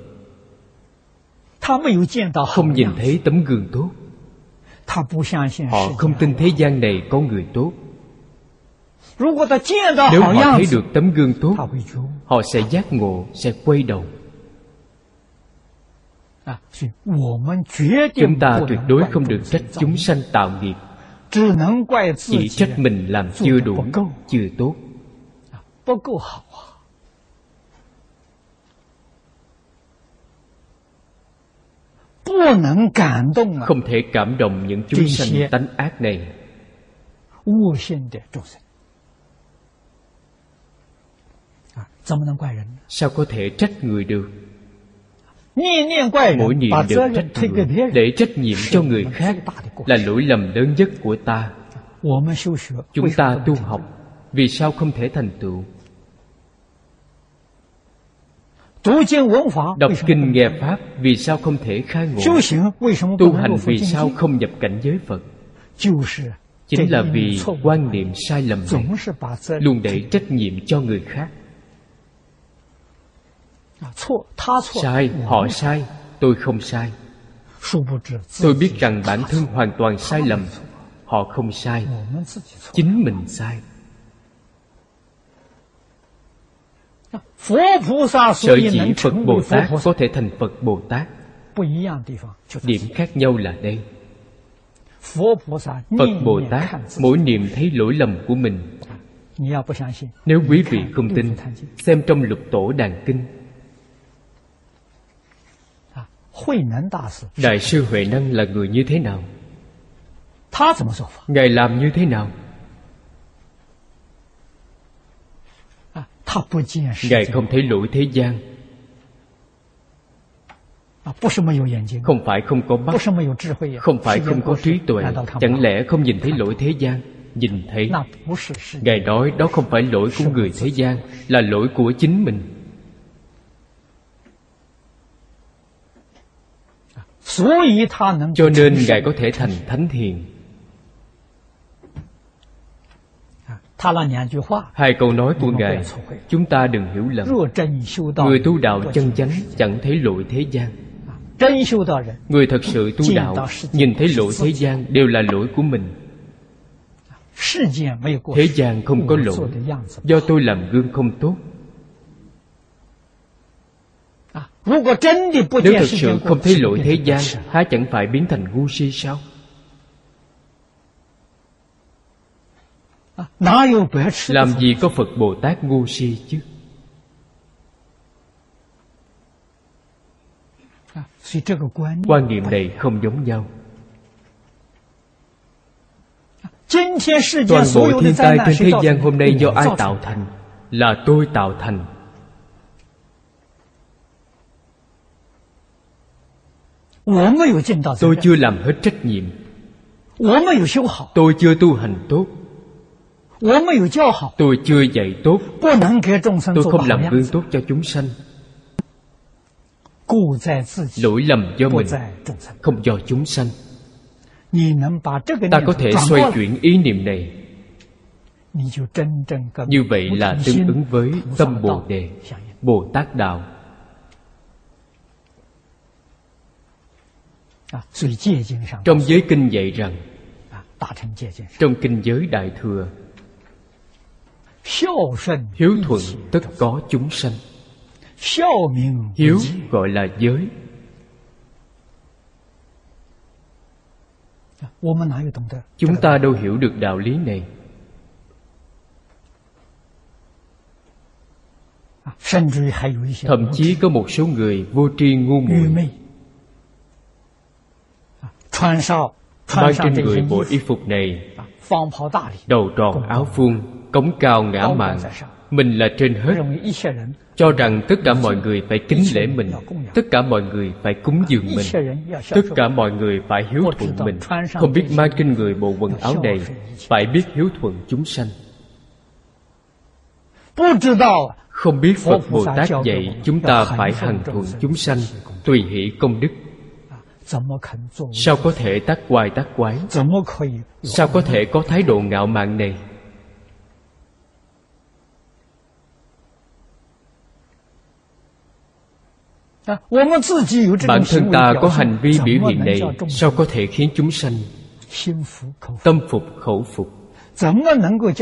không nhìn thấy tấm gương tốt. Họ không tin thế gian này có người tốt. Nếu họ thấy được tấm gương tốt họ sẽ giác ngộ sẽ quay đầu. À, chúng ta tuyệt đối không được trách chúng sanh tạo nghiệp. Chỉ trách mình làm chưa đủ chưa tốt. 不够好啊。À, Không thể cảm động những chúng sanh tánh ác này. À, sao có thể trách người được? Mỗi niệm đều trách người. Để trách nhiệm cho người khác Là lỗi lầm lớn nhất của ta. Chúng ta tu học. Vì sao không thể thành tựu? Đọc kinh nghe Pháp vì sao không thể khai ngộ? Tu hành vì sao không nhập cảnh giới Phật? Chính là vì quan niệm sai lầm này Luôn để trách nhiệm cho người khác. Sai, họ sai, tôi không sai. Tôi biết rằng bản thân hoàn toàn sai lầm Họ không sai Chính mình sai Sở dĩ Phật Bồ Tát có thể thành Phật Bồ Tát Điểm khác nhau là đây Phật Bồ Tát mỗi niệm thấy lỗi lầm của mình Nếu quý vị không tin Xem trong lục tổ đàn kinh Đại sư Huệ Năng là người như thế nào? Ngài làm như thế nào? Ngài không thấy lỗi thế gian Không phải không có mắt。Không phải không có trí tuệ。Chẳng lẽ không nhìn thấy lỗi thế gian Nhìn thấy Ngài nói đó không phải lỗi của người thế gian Là lỗi của chính mình。Cho nên Ngài có thể thành thánh hiền。Hai câu nói của Ngài Chúng ta đừng hiểu lầm. Người tu đạo chân chánh chẳng thấy lỗi thế gian. Người thật sự tu đạo Nhìn thấy lỗi thế gian đều là lỗi của mình. Thế gian không có lỗi. Do tôi làm gương không tốt. À, Nếu thật sự không thấy lỗi thế gian Há chẳng phải biến thành ngu si sao? Làm gì có Phật Bồ Tát ngu si chứ? Quan niệm này không giống nhau. Toàn bộ thiên tai trên thế gian hôm nay do ai tạo thành? Là tôi tạo thành. Tôi chưa làm hết trách nhiệm. Tôi chưa tu hành tốt. Tôi chưa dạy tốt. Tôi không làm gương tốt cho chúng sanh. Lỗi lầm do mình. Không do chúng sanh. Ta có thể xoay chuyển ý niệm này. Như vậy là tương ứng với tâm Bồ Đề Bồ Tát Đạo. Trong giới kinh dạy rằng Trong kinh giới Đại Thừa hiếu thuận tất có chúng sanh. Hiếu gọi là giới. Chúng ta đâu hiểu được đạo lý này. Thậm chí có một số người vô tri ngu muội. mang trên người bộ y phục này. Đầu tròn áo vuông cống cao ngã mạng mình là trên hết. Cho rằng tất cả mọi người phải kính lễ mình. tất cả mọi người phải cúng dường mình. Tất cả mọi người phải hiếu thuận mình. không biết mang trên người bộ quần áo này phải biết hiếu thuận chúng sanh. Không biết phật bồ tát dạy chúng ta phải hằng thuận chúng sanh tùy hỷ công đức. Sao có thể tác quái tác quái? Sao có thể có thái độ ngạo mạn này? bản thân ta có hành vi biểu hiện này sao có thể khiến chúng sanh tâm phục khẩu phục?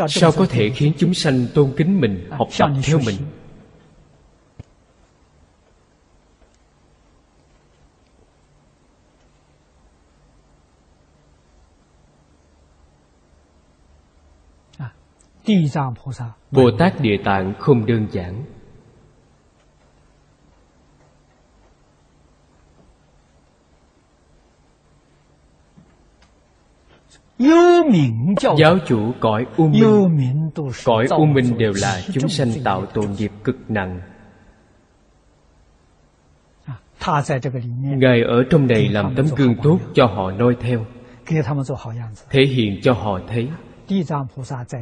sao có thể khiến chúng sanh tôn kính mình học tập theo mình? Bồ Tát Địa Tạng không đơn giản. Giáo chủ cõi U Minh. Cõi U Minh đều là chúng sanh tạo tội nghiệp cực nặng. Ngài ở trong này làm tấm gương tốt cho họ noi theo. Thể hiện cho họ thấy.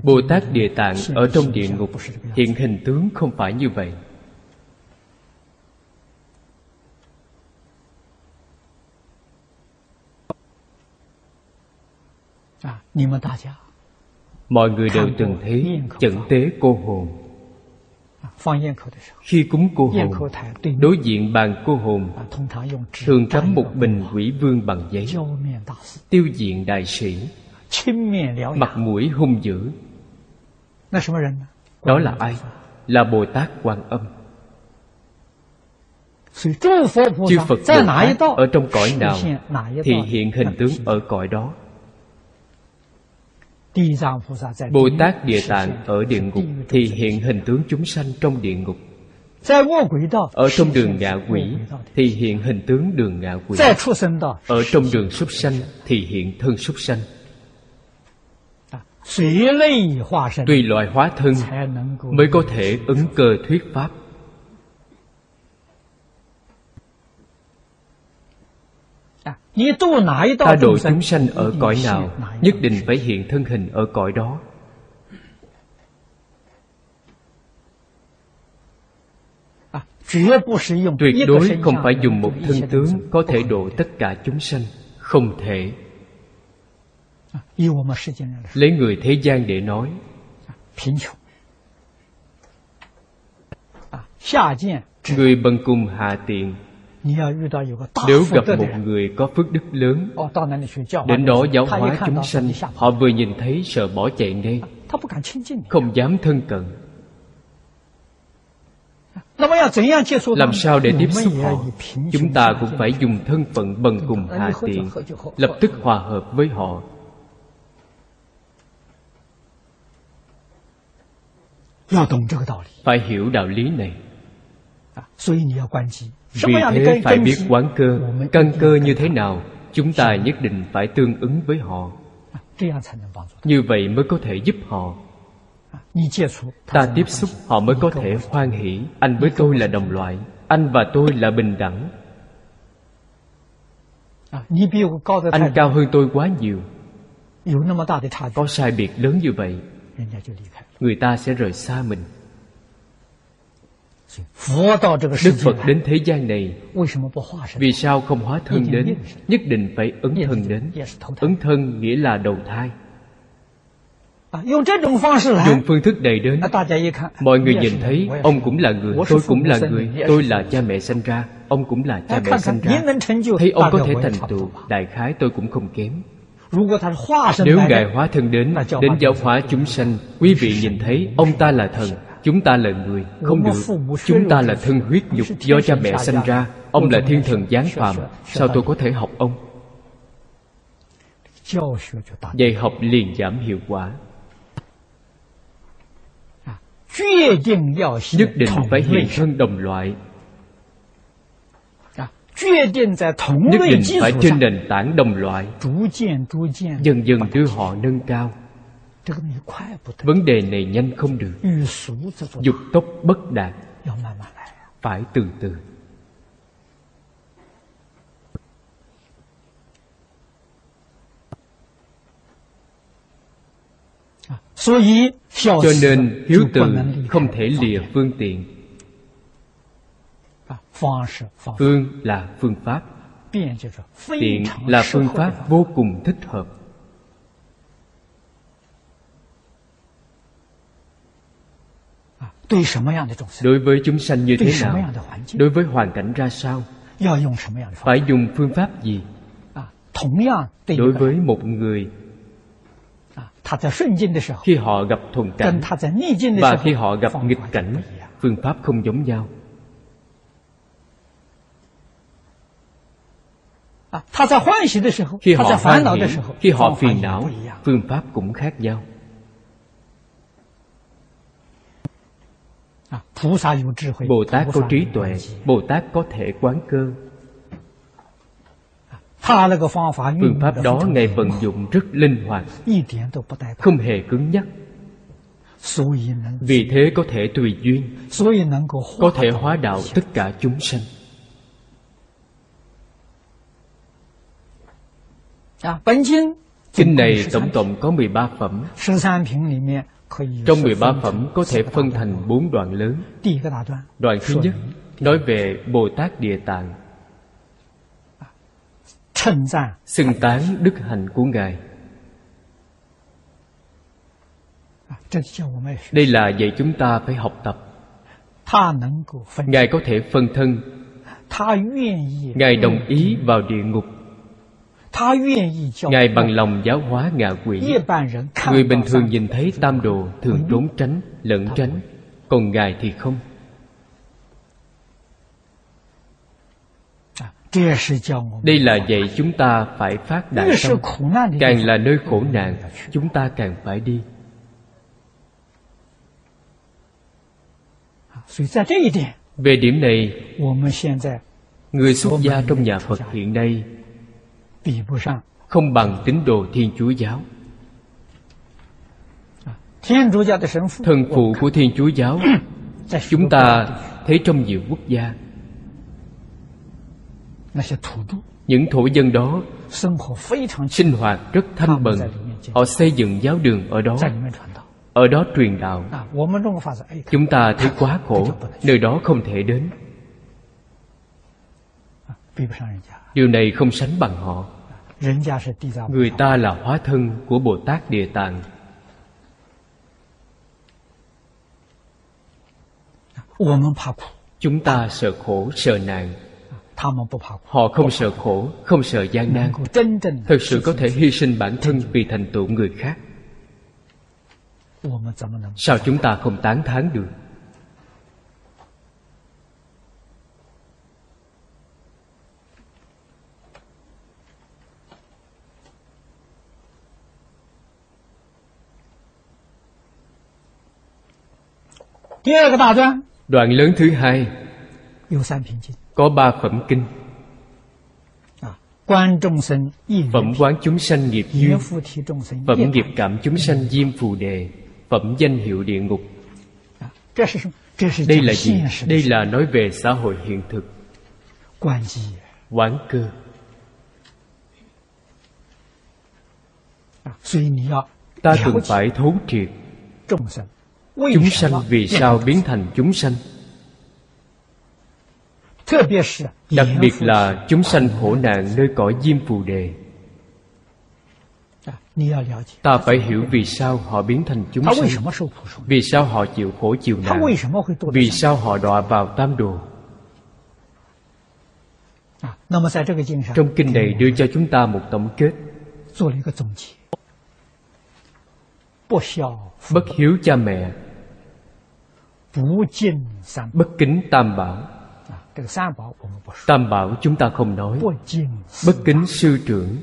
Bồ Tát Địa Tạng ở trong địa ngục Hiện hình tướng không phải như vậy. mọi người đều từng thấy chẩn tế cô hồn. khi cúng cô hồn đối diện bàn cô hồn thường cắm một bình quỷ vương bằng giấy。tiêu diện đại sĩ mặt mũi hung dữ。đó là ai là bồ tát quan âm。chư phật bồ tát ở trong cõi nào thì hiện hình tướng ở cõi đó。Bồ Tát Địa Tạng ở địa ngục Thì hiện hình tướng chúng sanh trong địa ngục. Ở trong đường ngạ quỷ Thì hiện hình tướng đường ngạ quỷ. Ở trong đường súc sanh Thì hiện thân súc sanh. Tùy loại hóa thân Mới có thể ứng cơ thuyết pháp. Ta độ chúng sanh ở cõi nào Nhất định phải hiện thân hình ở cõi đó. Tuyệt đối không phải dùng một thân tướng Có thể độ tất cả chúng sanh. Không thể. Lấy người thế gian để nói. Người bần cùng hạ tiện. Nếu gặp một người có phước đức lớn Đến đó giáo hóa chúng sanh. Họ vừa nhìn thấy sợ bỏ chạy ngay. Không dám thân cận. Làm sao để tiếp xúc họ? Chúng ta cũng phải dùng thân phận bần cùng hạ tiện Lập tức hòa hợp với họ. Phải hiểu đạo lý này. Vì thế phải biết quán cơ Căn cơ như thế nào Chúng ta nhất định phải tương ứng với họ. Như vậy mới có thể giúp họ. Ta tiếp xúc họ mới có thể hoan hỷ. Anh với tôi là đồng loại Anh và tôi là bình đẳng. Anh cao hơn tôi quá nhiều. Có sai biệt lớn như vậy Người ta sẽ rời xa mình. Đức Phật đến thế gian này. Vì sao không hóa thân? Đến? Nhất định phải ứng thân đến. Ứng thân nghĩa là đầu thai. Dùng phương thức này đến. Mọi người nhìn thấy Ông cũng là người, tôi cũng là người Tôi là cha mẹ sinh ra Ông cũng là cha mẹ sinh ra. Thấy ông có thể thành tựu? Đại khái tôi cũng không kém. Nếu Ngài hóa thân đến Đến giáo hóa chúng sanh Quý vị nhìn thấy ông ta là thần. Chúng ta là người, không được Chúng ta là thân huyết nhục do cha mẹ sanh ra Ông là thiên thần giáng phàm Sao tôi có thể học ông Dạy học liền giảm hiệu quả Nhất định phải hiện thân đồng loại Nhất định phải trên nền tảng đồng loại Dần dần đưa họ nâng cao vấn đề này nhanh không được. Dục tốc bất đạt. Phải từ từ. Cho nên hiếu từ không thể lìa phương tiện. Phương là phương pháp. Tiện là phương pháp vô cùng thích hợp. đối với chúng sanh như thế nào? Đối với hoàn cảnh ra sao? Phải dùng phương pháp gì? Đối với một người khi họ gặp thuận cảnh và khi họ gặp nghịch cảnh phương pháp không giống nhau. À, khi họ hoan hỷ khi họ phiền não phương pháp cũng khác nhau. Bồ Tát có trí tuệ Bồ Tát có thể quán cơ。Phương pháp đó Ngài vận dụng rất linh hoạt。Không hề cứng nhắc。Vì thế có thể tùy duyên Có thể hóa đạo tất cả chúng sanh Kinh này tổng cộng có 13 phẩm。trong 13 phẩm có thể phân thành bốn đoạn lớn. Đoạn thứ nhất nói về Bồ Tát Địa Tạng. Xưng tán đức hạnh của Ngài. Đây là dạy chúng ta phải học tập. Ngài có thể phân thân. Ngài đồng ý vào địa ngục. Ngài bằng lòng giáo hóa ngạ quỷ. Người bình thường nhìn thấy tam đồ Thường trốn tránh, lẩn tránh Còn Ngài thì không. Đây là dạy chúng ta phải phát đại tâm. Càng là nơi khổ nạn Chúng ta càng phải đi. Về điểm này Người xuất gia trong nhà Phật hiện nay không bằng tín đồ thiên chúa giáo. Thần phụ của thiên chúa giáo chúng ta thấy trong nhiều quốc gia những thổ dân đó sinh hoạt rất thanh bần. họ xây dựng giáo đường ở đó. Ở đó truyền đạo. Chúng ta thấy quá khổ. nơi đó không thể đến. Điều này không sánh bằng họ. Người ta là hóa thân của Bồ Tát Địa Tạng. Chúng ta sợ khổ, sợ nạn. Họ không sợ khổ, không sợ gian nan. Thật sự có thể hy sinh bản thân vì thành tựu người khác. Sao chúng ta không tán thán được? Đoạn lớn thứ hai. Có ba phẩm kinh. À, phẩm quán chúng sanh nghiệp duyên. Phẩm nghiệp. cảm chúng sanh diêm phù đề. Phẩm danh hiệu địa ngục. À, Đây là gì? Đây là nói về xã hội hiện thực. Quán cơ. À, Ta cần phải thấu triệt chúng sanh vì sao biến thành chúng sanh? đặc biệt là chúng sanh khổ nạn nơi cõi diêm phù đề. ta phải hiểu vì sao họ biến thành chúng sanh. vì sao họ chịu khổ chịu nạn? Vì sao họ đọa vào tam đồ? trong kinh này đưa cho chúng ta một tổng kết. bất hiếu cha mẹ bất kính tam bảo. Tam bảo chúng ta không nói. Bất kính sư trưởng.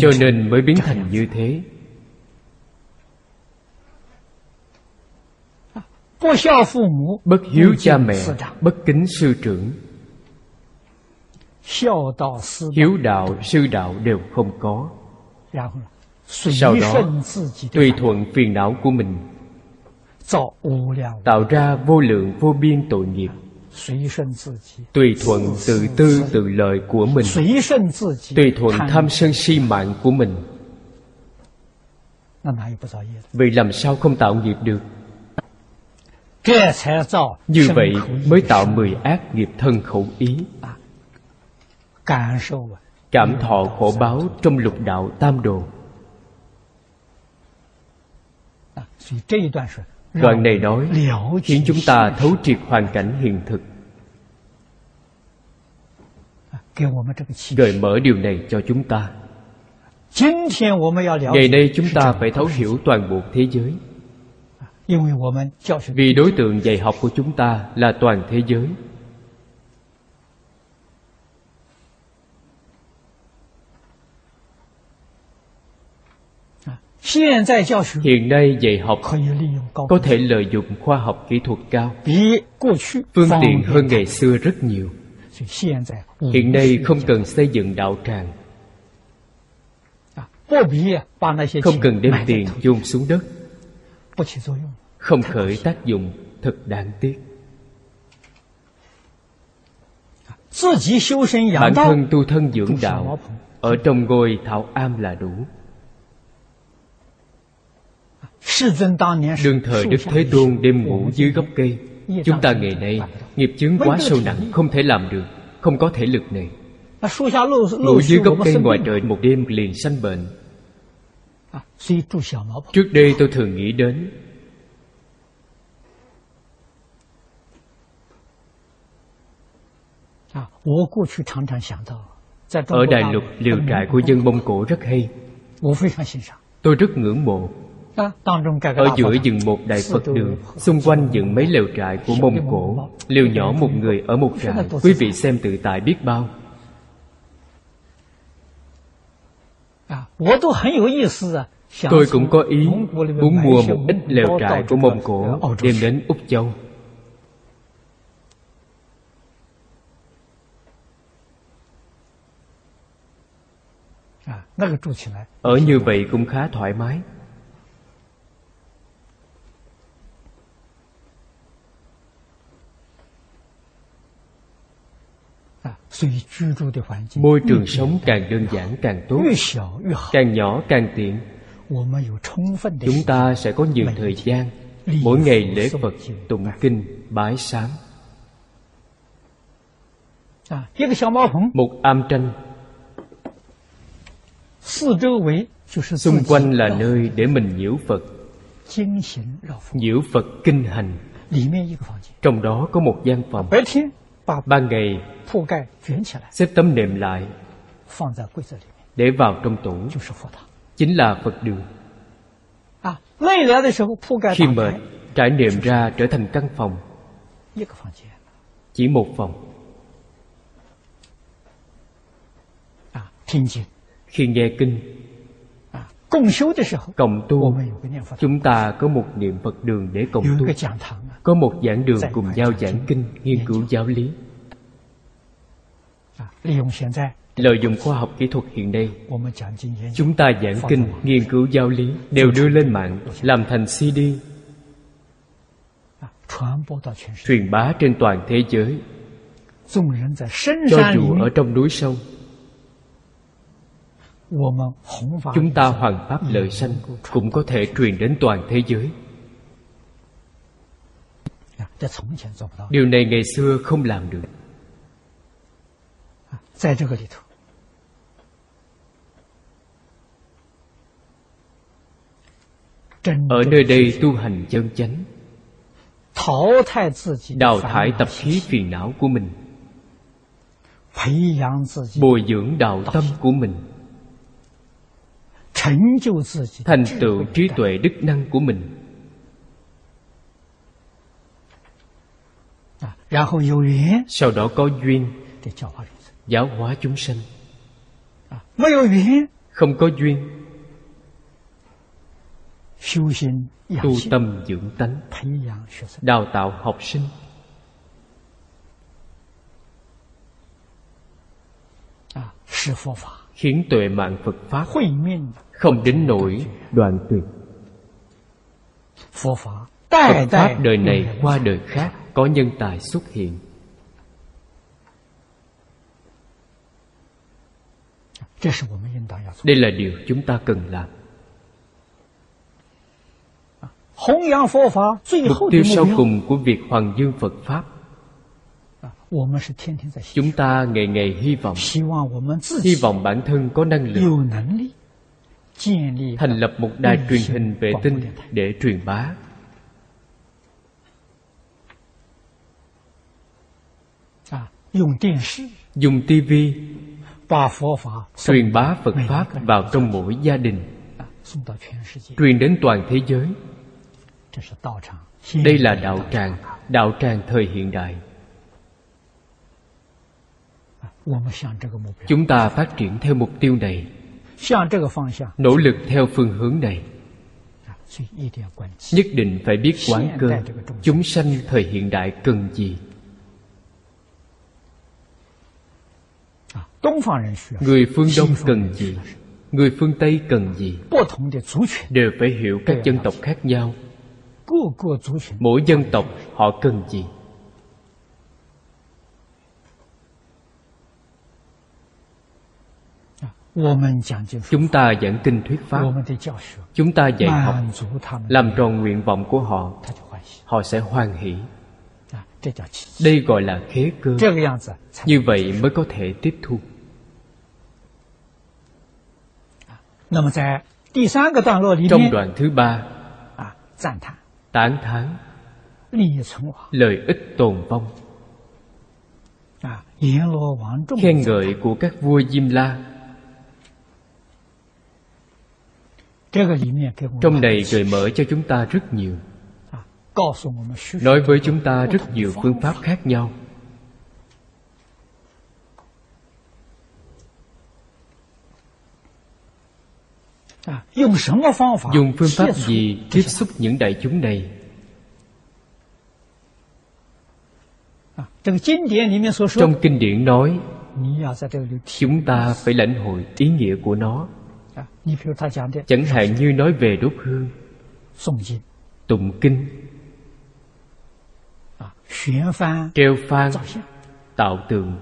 Cho nên mới biến thành như thế. Bất hiếu cha mẹ bất kính sư trưởng hiếu đạo sư đạo đều không có. sau đó tùy thuận phiền não của mình. tạo ra vô lượng vô biên tội nghiệp. tùy thuận tự tư tự lợi của mình. tùy thuận tham sân si mạng của mình. vì làm sao không tạo nghiệp được? như vậy mới tạo mười ác nghiệp thân khẩu ý cảm thọ khổ báo trong lục đạo tam đồ. Đoạn này nói khiến chúng ta thấu triệt hoàn cảnh hiện thực. Gợi mở điều này cho chúng ta. Ngày nay chúng ta phải thấu hiểu toàn bộ thế giới. Vì đối tượng dạy học của chúng ta là toàn thế giới. hiện nay dạy học có thể lợi dụng khoa học kỹ thuật cao, phương tiện hơn ngày xưa rất nhiều. Hiện nay không cần xây dựng đạo tràng, không cần đem tiền chôn xuống đất, không khởi tác dụng thật đáng tiếc. Bản thân tu thân dưỡng đạo, ở trong ngôi thảo am là đủ. Đương thời Đức Thế Tôn đêm ngủ dưới gốc cây. Chúng ta ngày nay Nghiệp chướng quá sâu nặng không thể làm được Không có thể lực này. Ngủ dưới gốc cây ngoài trời một đêm liền sanh bệnh. Trước đây tôi thường nghĩ đến Ở Đại Lục liều trại của dân Mông Cổ rất hay. Tôi rất ngưỡng mộ. Ở giữa dừng một đại Phật đường Xung quanh dựng mấy lều trại của Mông Cổ Lều nhỏ một người ở một trại. Quý vị xem tự tại biết bao. Tôi cũng có ý Muốn mua một ít lều trại của Mông Cổ Đem đến Úc Châu. Ở như vậy cũng khá thoải mái. Môi trường sống càng đơn giản càng tốt. Càng nhỏ càng tiện. Chúng ta sẽ có nhiều thời gian. Mỗi ngày lễ Phật tụng kinh bái sám. Một am tranh. Xung quanh là nơi để mình nhiễu Phật. Nhiễu Phật kinh hành. Trong đó có một gian phòng ban ngày xếp tấm nệm lại。để vào trong tủ。chính là phật đường。khi mệt trải nệm ra trở thành căn phòng。chỉ một phòng。khi nghe kinh cộng tu chúng ta có một niệm phật đường để cộng tu có một giảng đường cùng nhau giảng kinh nghiên cứu giáo lý。lợi dụng khoa học kỹ thuật hiện nay chúng ta giảng kinh nghiên cứu giáo lý đều đưa lên mạng làm thành cd truyền bá trên toàn thế giới。cho dù ở trong núi sông chúng ta hoàn pháp lợi sanh cũng có thể truyền đến toàn thế giới. Điều này ngày xưa không làm được. Ở nơi đây tu hành chân chánh, đào thải tập khí phiền não của mình, bồi dưỡng đạo tâm của mình thành tựu trí tuệ đức năng của mình. sau đó có duyên giáo hóa chúng sanh. không có duyên. tu tâm dưỡng tánh đào tạo học sinh. khiến tuệ mạng phật pháp。không đến nỗi đoạn tuyệt. Phật Pháp đời này qua đời khác Có nhân tài xuất hiện. Đây là điều chúng ta cần làm. Mục tiêu sau cùng của việc hoàng dương Phật Pháp. Chúng ta ngày ngày hy vọng. Hy vọng bản thân có năng lực thành lập một đài truyền hình vệ tinh để truyền bá. À, dùng tivi truyền bá phật pháp vào trong mỗi gia đình. À, truyền đến toàn thế giới. Đây là đạo tràng. đạo tràng thời hiện đại. À, Chúng ta phát triển theo mục tiêu này nỗ lực theo phương hướng này. nhất định phải biết quán cơ. chúng sanh thời hiện đại cần gì? người phương đông cần gì? người phương tây cần gì? đều phải hiểu các dân tộc khác nhau. mỗi dân tộc họ cần gì? Chúng ta giảng kinh thuyết pháp. Chúng ta dạy học. Làm tròn nguyện vọng của họ. Họ sẽ hoan hỷ. Đây gọi là khế cơ. Như vậy mới có thể tiếp thu. Trong đoạn thứ ba, Tán thán, Lợi ích tồn vong. Khen ngợi của các vua Diêm La. trong này gợi mở cho chúng ta rất nhiều. Nói với chúng ta rất nhiều phương pháp khác nhau. Dùng phương pháp gì tiếp xúc những đại chúng này? Trong kinh điển nói chúng ta phải lãnh hội ý nghĩa của nó chẳng hạn như nói về đốt hương tụng kinh treo phan tạo tượng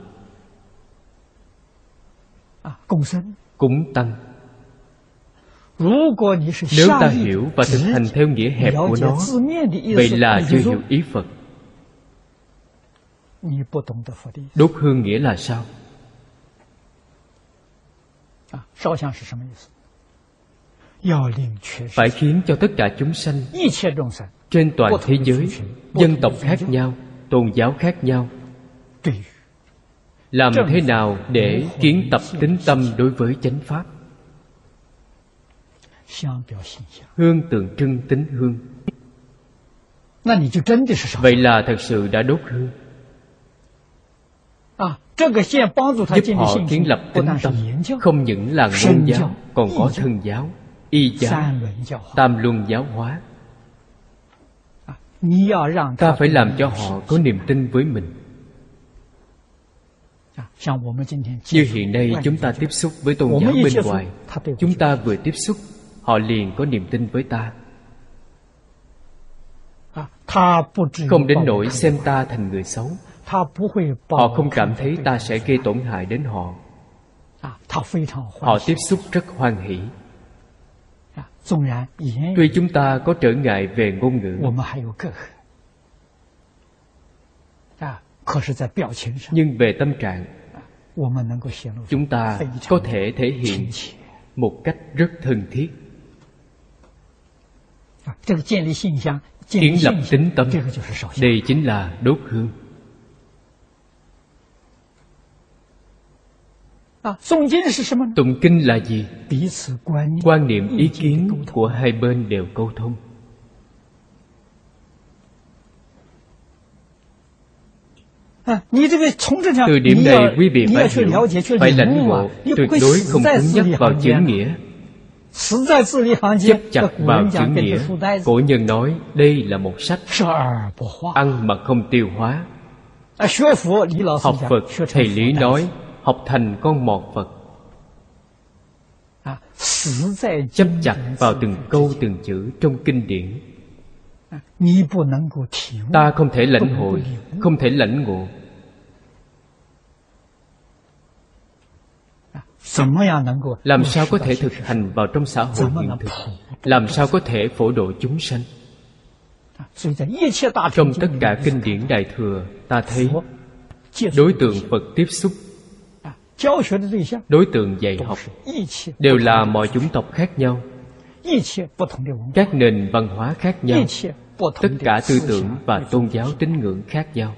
cúng tăng。nếu ta hiểu và thực hành theo nghĩa hẹp của nó vậy là chưa hiểu ý phật。đốt hương nghĩa là sao phải khiến cho tất cả chúng sanh trên toàn thế giới, dân tộc khác nhau, tôn giáo khác nhau, làm thế nào để kiến tập tính tâm đối với chánh pháp? Hương tượng trưng tính hương. Vậy là thật sự đã đốt hương. Giúp họ kiến lập tính tâm, không những là ngôn giáo, còn có thân giáo y giáo tam luân giáo hóa. Ta phải làm cho họ có niềm tin với mình. Như hiện nay chúng ta tiếp xúc với tôn giáo bên ngoài chúng ta vừa tiếp xúc họ liền có niềm tin với ta. Không đến nỗi xem ta thành người xấu. Họ không cảm thấy ta sẽ gây tổn hại đến họ. Họ tiếp xúc rất hoan hỷ. Tuy chúng ta có trở ngại về ngôn ngữ. Nhưng về tâm trạng Chúng ta có thể thể hiện một cách rất thân thiết. Kiến lập tính tâm Đây chính là đốt hương. Tụng kinh là gì? Quan niệm ý kiến của hai bên đều câu thông Từ điểm này quý vị phải hiểu Phải lãnh ngộ Tuyệt đối không cứng nhắc vào chữ nghĩa Chấp chặt vào chữ nghĩa Cổ nhân nói đây là một sách Ăn mà không tiêu hóa Học Phật Thầy Lý nói học thành con mọt Phật. Chấp chặt vào từng câu từng chữ trong kinh điển. Ta không thể lãnh hội Không thể lãnh ngộ. Làm sao có thể thực hành vào trong xã hội hiện thực? Làm sao có thể phổ độ chúng sanh? Trong tất cả kinh điển Đại Thừa Ta thấy Đối tượng Phật tiếp xúc đối tượng dạy học đều là mọi chủng tộc khác nhau. các nền văn hóa khác nhau. tất cả tư tưởng và tôn giáo tín ngưỡng khác nhau.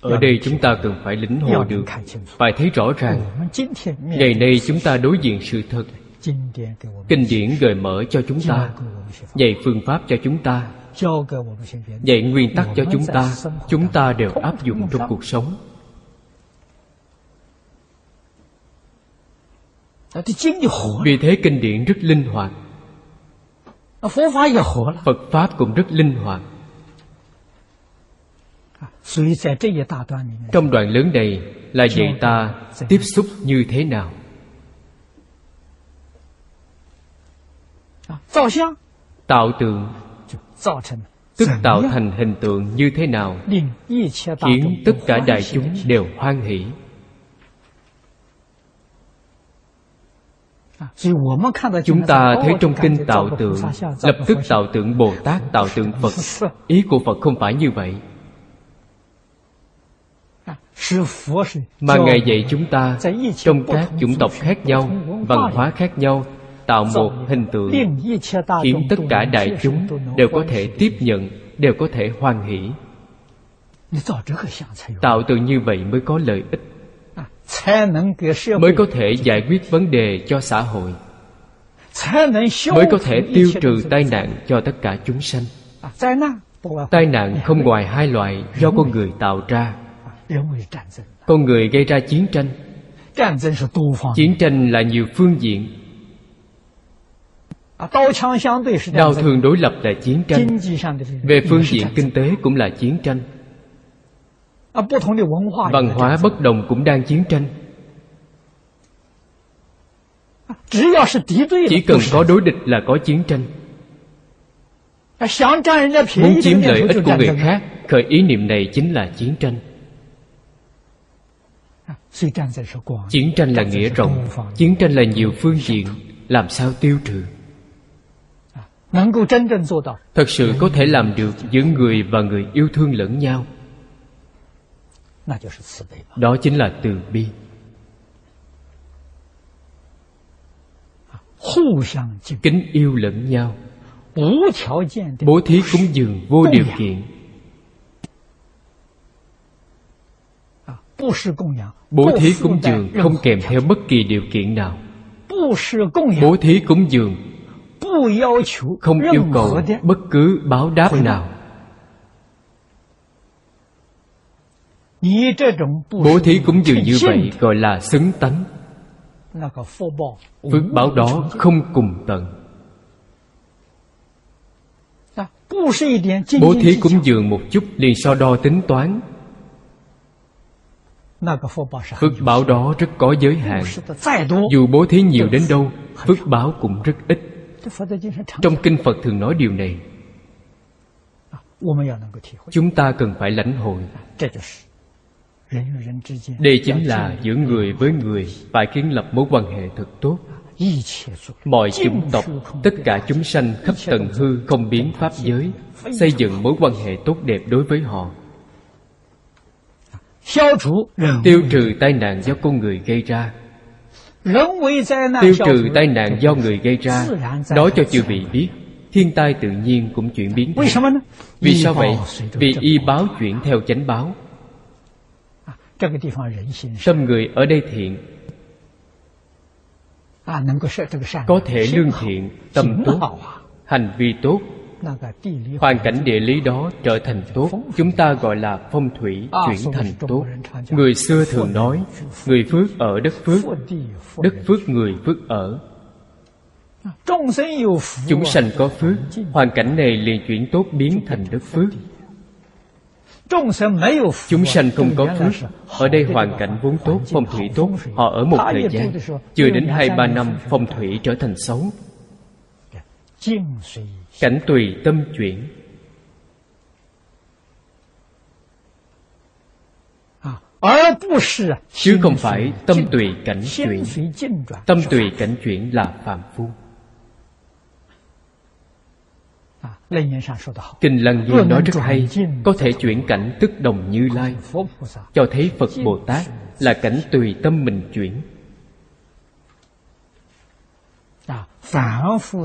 ở đây chúng ta cần phải lĩnh hội được phải thấy rõ ràng. ngày nay chúng ta đối diện sự thật. kinh điển gợi mở cho chúng ta. dạy phương pháp cho chúng ta vậy nguyên tắc cho chúng ta chúng ta đều áp dụng trong cuộc sống. Vì thế kinh điển rất linh hoạt. Phật pháp cũng rất linh hoạt. Trong đoạn lớn này là dạy ta tiếp xúc như thế nào. Tạo tượng tức tạo thành hình tượng như thế nào? Khiến tất cả đại chúng đều hoan hỷ. À, chúng ta thấy trong kinh tạo tượng lập tức tạo tượng bồ tát tạo tượng phật. <laughs> ý của phật không phải như vậy. Mà ngài dạy chúng ta trong các chủng tộc khác nhau văn hóa khác nhau tạo một hình tượng khiến tất cả đại chúng đều có thể tiếp nhận, đều có thể hoan hỷ. Tạo tượng như vậy mới có lợi ích, mới có thể giải quyết vấn đề cho xã hội, mới có thể tiêu trừ tai nạn cho tất cả chúng sanh. Tai nạn không ngoài hai loại do con người tạo ra. Con người gây ra chiến tranh. Chiến tranh là nhiều phương diện À, Đau thường đối lập là chiến tranh. Về phương diện kinh tế cũng là chiến tranh. À, Văn hóa bất đồng cũng đang chiến tranh. Chỉ cần có đối địch là có chiến tranh. Muốn chiếm lợi ích của người khác Khởi ý niệm này chính là chiến tranh. À, chiến tranh là nghĩa rộng. Chiến tranh là nhiều phương diện Làm sao tiêu trừ? thật sự có thể làm được giữa người và người yêu thương lẫn nhau. đó chính là từ bi. kính yêu lẫn nhau. bố thí cúng dường vô điều kiện。bố thí cúng dường không kèm theo bất kỳ điều kiện nào。bố thí cúng dường không yêu cầu bất cứ báo đáp nào. bố thí cũng dường như vậy gọi là xứng tánh. Phước báo đó không cùng tận. Bố thí cũng dường một chút liền so đo tính toán. Phước báo đó rất có giới hạn. dù bố thí nhiều đến đâu phước báo cũng rất ít trong kinh phật thường nói điều này. Chúng ta cần phải lãnh hội. Đây chính là giữa người với người phải kiến lập mối quan hệ thật tốt. Mọi chủng tộc tất cả chúng sanh khắp tận hư không biến pháp giới xây dựng mối quan hệ tốt đẹp đối với họ. Tiêu trừ tai nạn do con người gây ra tiêu trừ tai nạn do người gây ra nói cho chư vị biết thiên tai tự nhiên cũng chuyển biến theo. vì sao vậy? vì y báo chuyển theo chánh báo. Tâm người ở đây thiện. Có thể lương thiện tâm tốt. hành vi tốt hoàn cảnh địa lý đó trở thành tốt. Chúng ta gọi là phong thủy chuyển thành tốt. Người xưa thường nói người phước ở đất phước đất phước người phước ở. Chúng sanh có phước hoàn cảnh này liền chuyển tốt biến thành đất phước. Chúng sanh không có phước Ở đây hoàn cảnh vốn tốt, phong thủy tốt Họ ở một thời gian. Chưa đến 2-3 năm phong thủy trở thành xấu cảnh tùy tâm chuyển. À, à, Chứ không phải tâm tùy cảnh chuyển. tâm tùy cảnh chuyển là phạm phu. À, Kinh lăng nghiêm nói rất hay có thể chuyển cảnh tức đồng như lai. Cho thấy phật bồ tát là cảnh tùy tâm mình chuyển.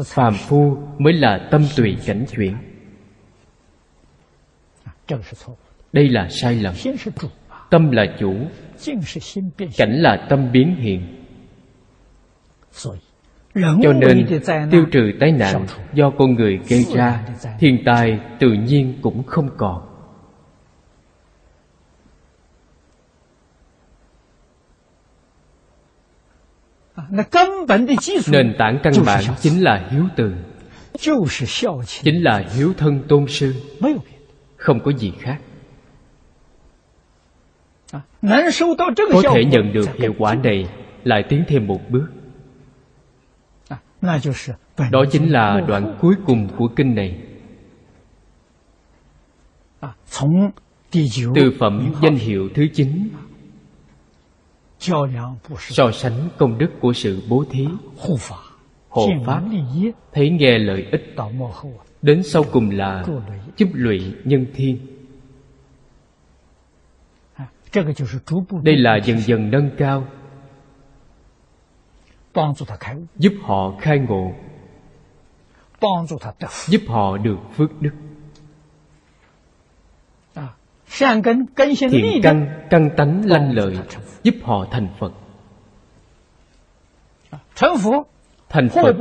phàm phu mới là tâm tùy cảnh chuyển. Đây là sai lầm. Tâm là chủ. Cảnh là tâm biến hiện. Cho nên tiêu trừ tai nạn do con người gây ra thiên tai tự nhiên cũng không còn. nền tảng căn bản chính là hiếu từ chính là hiếu thân tôn sư không có gì khác。có thể nhận được hiệu quả này lại tiến thêm một bước。đó chính là đoạn cuối cùng của kinh này。từ phẩm danh hiệu thứ chín so sánh công đức của sự bố thí. hộ pháp. thấy nghe lợi ích. đến sau cùng là giúp lụy nhân thiên. đây là dần dần nâng cao. giúp họ khai ngộ. giúp họ được phước đức thiện căn căn tánh lanh lợi giúp họ thành phật. Thành phật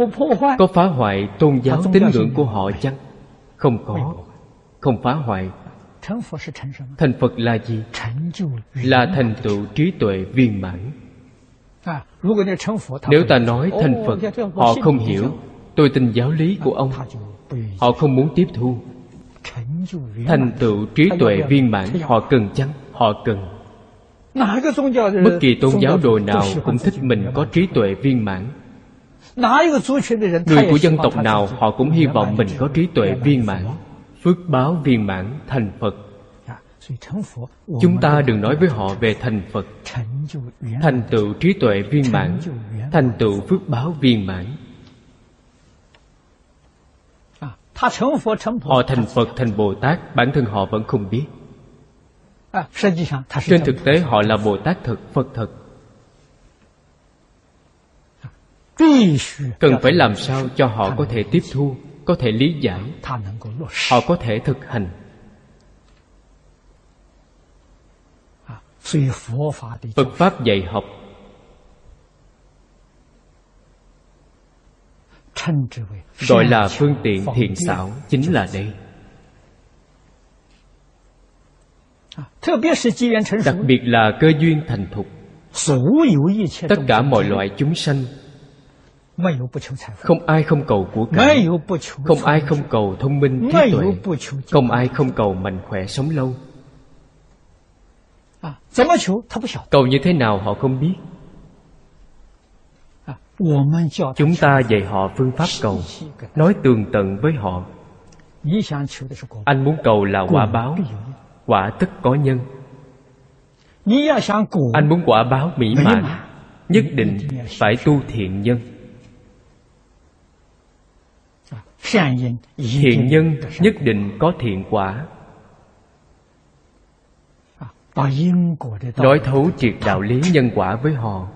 có phá hoại tôn giáo tín ngưỡng của họ chăng? Không có. Không phá hoại. Thành phật. Là gì? Là thành tựu trí tuệ viên mãn. Nếu ta nói thành phật họ không hiểu. tôi tin giáo lý của ông. họ không muốn tiếp thu thành tựu trí tuệ viên mãn họ cần chăng? Họ cần. Bất kỳ tôn giáo đồ nào cũng thích mình có trí tuệ viên mãn. Người của dân tộc nào họ cũng hy vọng mình có trí tuệ viên mãn phước báo viên mãn thành phật. Chúng ta đừng nói với họ về thành phật. Thành tựu trí tuệ viên mãn thành tựu phước báo viên mãn. Họ thành Phật thành Bồ Tát Bản thân họ vẫn không biết. Trên thực tế họ là Bồ Tát thực Phật thực Cần phải làm sao cho họ có thể tiếp thu Có thể lý giải. Họ có thể thực hành. Phật Pháp dạy học. gọi là phương tiện thiện xảo chính là đây. Đặc biệt là cơ duyên thành thục. Tất cả mọi loại chúng sanh. Không ai không cầu của cải. Không ai không cầu thông minh trí tuệ. Không ai không cầu mạnh khỏe sống lâu. Cầu như thế nào họ không biết chúng ta dạy họ phương pháp cầu, nói tường tận với họ. Anh muốn cầu là quả báo, quả tất có nhân. Anh muốn quả báo mỹ mãn, nhất định phải tu thiện nhân. Thiện nhân nhất định có thiện quả. Nói thấu triệt đạo lý nhân quả với họ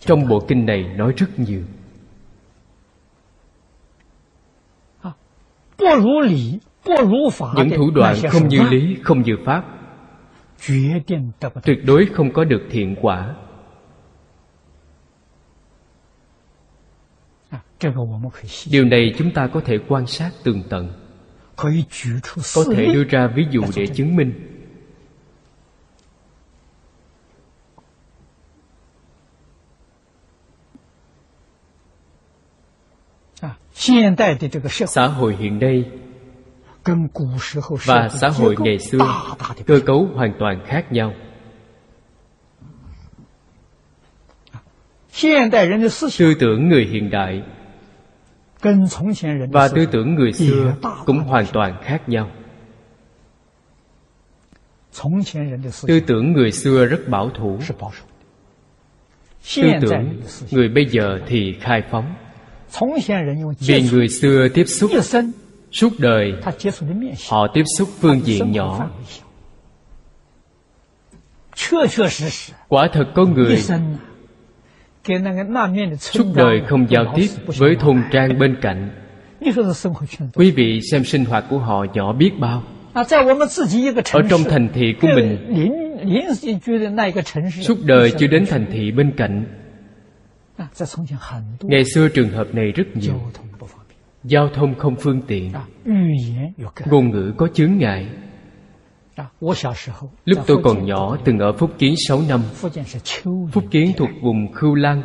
trong bộ kinh này nói rất nhiều. những thủ đoạn không như lý không như pháp. tuyệt đối không có được thiện quả. điều này chúng ta có thể quan sát tường tận. có thể đưa ra ví dụ để chứng minh. xã hội hiện nay và xã hội ngày xưa cơ cấu hoàn toàn khác nhau. tư tưởng người hiện đại và tư tưởng người xưa cũng hoàn toàn khác nhau. tư tưởng người xưa rất bảo thủ. tư tưởng người bây giờ thì khai phóng. Vì người xưa tiếp xúc suốt đời Họ tiếp xúc phương diện nhỏ. Quả thật có người Suốt đời không giao tiếp với thôn trang bên cạnh. Quý vị xem sinh hoạt của họ nhỏ biết bao. Ở trong thành thị của mình Suốt đời chưa đến thành thị bên cạnh Ngày xưa trường hợp này rất nhiều. Giao thông không phương tiện. Ngôn ngữ có chướng ngại. Lúc tôi còn nhỏ từng ở Phúc Kiến 6 năm. Phúc Kiến thuộc vùng Khưu Lan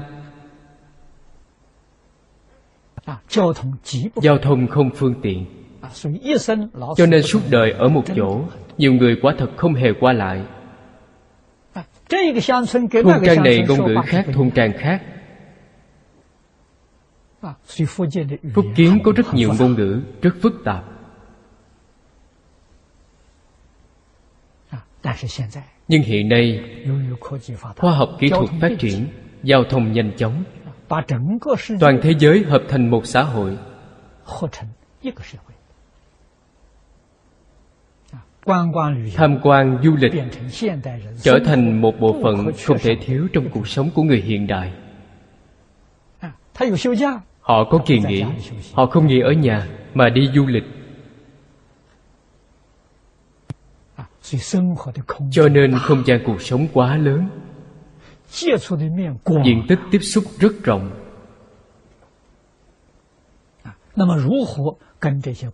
Giao thông không phương tiện. Cho nên suốt đời ở một chỗ Nhiều người quả thật không hề qua lại. À, thôn trang này ngôn ngữ khác, thôn trang khác. Phúc kiến có rất nhiều ngôn ngữ, rất phức tạp. Nhưng hiện nay, khoa học kỹ thuật phát triển, giao thông nhanh chóng, toàn thế giới hợp thành một xã hội. Tham quan du lịch. Trở thành một bộ phận không thể thiếu trong cuộc sống của người hiện đại. Họ có kỳ nghỉ. Họ không nghỉ ở nhà Mà đi du lịch. Cho nên không gian cuộc sống quá lớn. Diện tích tiếp xúc rất rộng.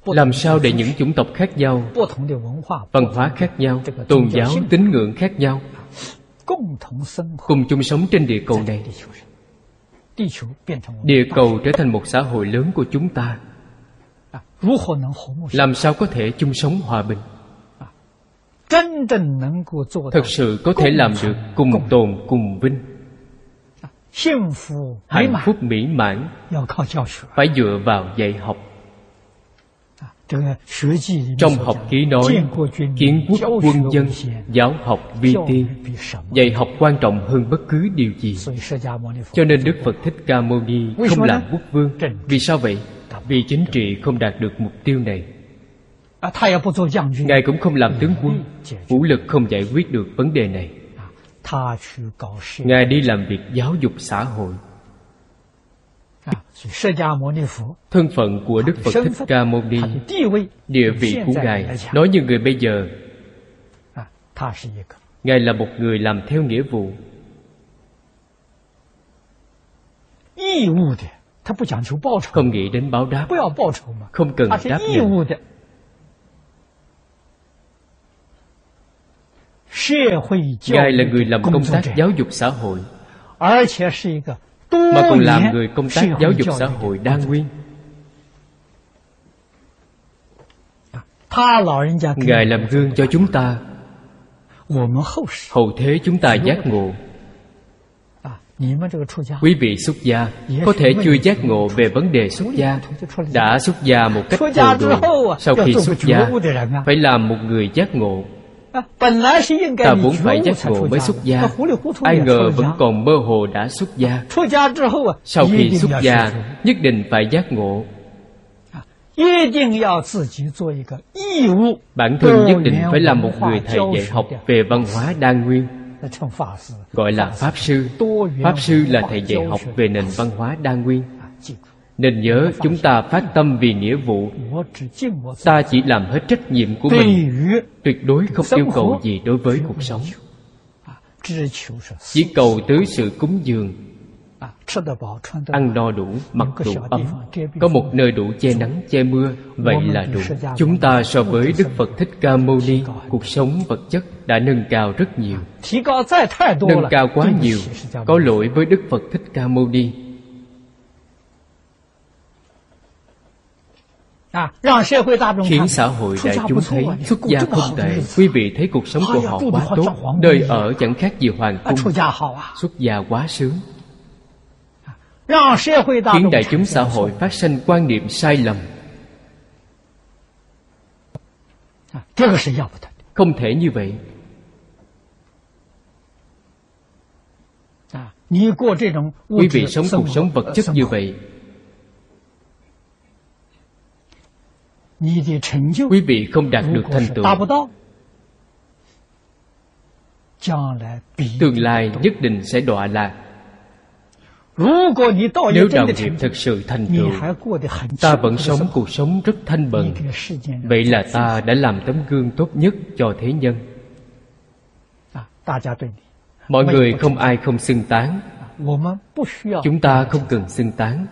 Làm sao để những chủng tộc khác nhau văn hóa khác nhau tôn giáo tín ngưỡng khác nhau. Cùng chung sống trên địa cầu này địa cầu trở thành một xã hội lớn của chúng ta làm sao có thể chung sống hòa bình？thật sự có thể làm được cùng tồn cùng vinh hạnh phúc mỹ mãn。phải dựa vào dạy học。trong học ký nói Kiến quốc quân dân Giáo học vi tiên. Dạy học quan trọng hơn bất cứ điều gì. Cho nên Đức Phật Thích Ca Mâu Ni Không làm quốc vương. Vì sao vậy? Vì chính trị không đạt được mục tiêu này. Ngài cũng không làm tướng quân. Vũ lực không giải quyết được vấn đề này. Ngài đi làm việc giáo dục xã hội. Thân phận của Đức Phật Thích Ca Mâu Ni Địa vị của Ngài Nói như người bây giờ。Ngài là một người làm theo nghĩa vụ。Không nghĩ đến báo đáp。Không cần đáp nhận Ngài là người làm công tác giáo dục xã hội。mà còn làm người công tác giáo dục xã hội đa nguyên. Ngài làm gương cho chúng ta. Hậu thế chúng ta giác ngộ. Quý vị xuất gia có thể chưa giác ngộ về vấn đề xuất gia. Đã xuất gia một cách hồ đồ sau khi xuất gia phải làm một người giác ngộ. Ta vốn phải giác ngộ mới xuất gia. Ai ngờ vẫn còn mơ hồ đã xuất gia. Sau khi xuất gia Nhất định phải giác ngộ. Bản thân nhất định phải là một người thầy dạy học về văn hóa đa nguyên. Gọi là Pháp Sư. Pháp Sư là thầy dạy học về nền văn hóa đa nguyên nên nhớ chúng ta phát tâm vì nghĩa vụ. Ta chỉ làm hết trách nhiệm của mình. Tuyệt đối không yêu cầu gì đối với cuộc sống. Chỉ cầu tới sự cúng dường. Ăn no đủ, mặc đủ ấm. Có một nơi đủ che nắng, che mưa. Vậy là đủ. Chúng ta so với đức phật thích ca mâu ni, cuộc sống vật chất đã nâng cao rất nhiều. Nâng cao quá nhiều. Có lỗi với đức phật thích ca mâu ni. khiến xã hội đại chúng thấy xuất gia không tệ. quý vị thấy cuộc sống của họ quá tốt đời ở chẳng khác gì hoàng cung. xuất gia quá sướng. Khiến đại chúng xã hội phát sinh quan niệm sai lầm. Không thể như vậy. Quý vị sống cuộc sống vật chất như vậy quý vị không đạt được thành tựu. tương lai nhất định sẽ đọa lạc. Nếu đạo nghiệp thực sự thành tựu ta vẫn sống cuộc sống rất thanh bần vậy là ta đã làm tấm gương tốt nhất cho thế nhân. Mọi người không ai không xưng tán. Chúng ta không cần xưng tán.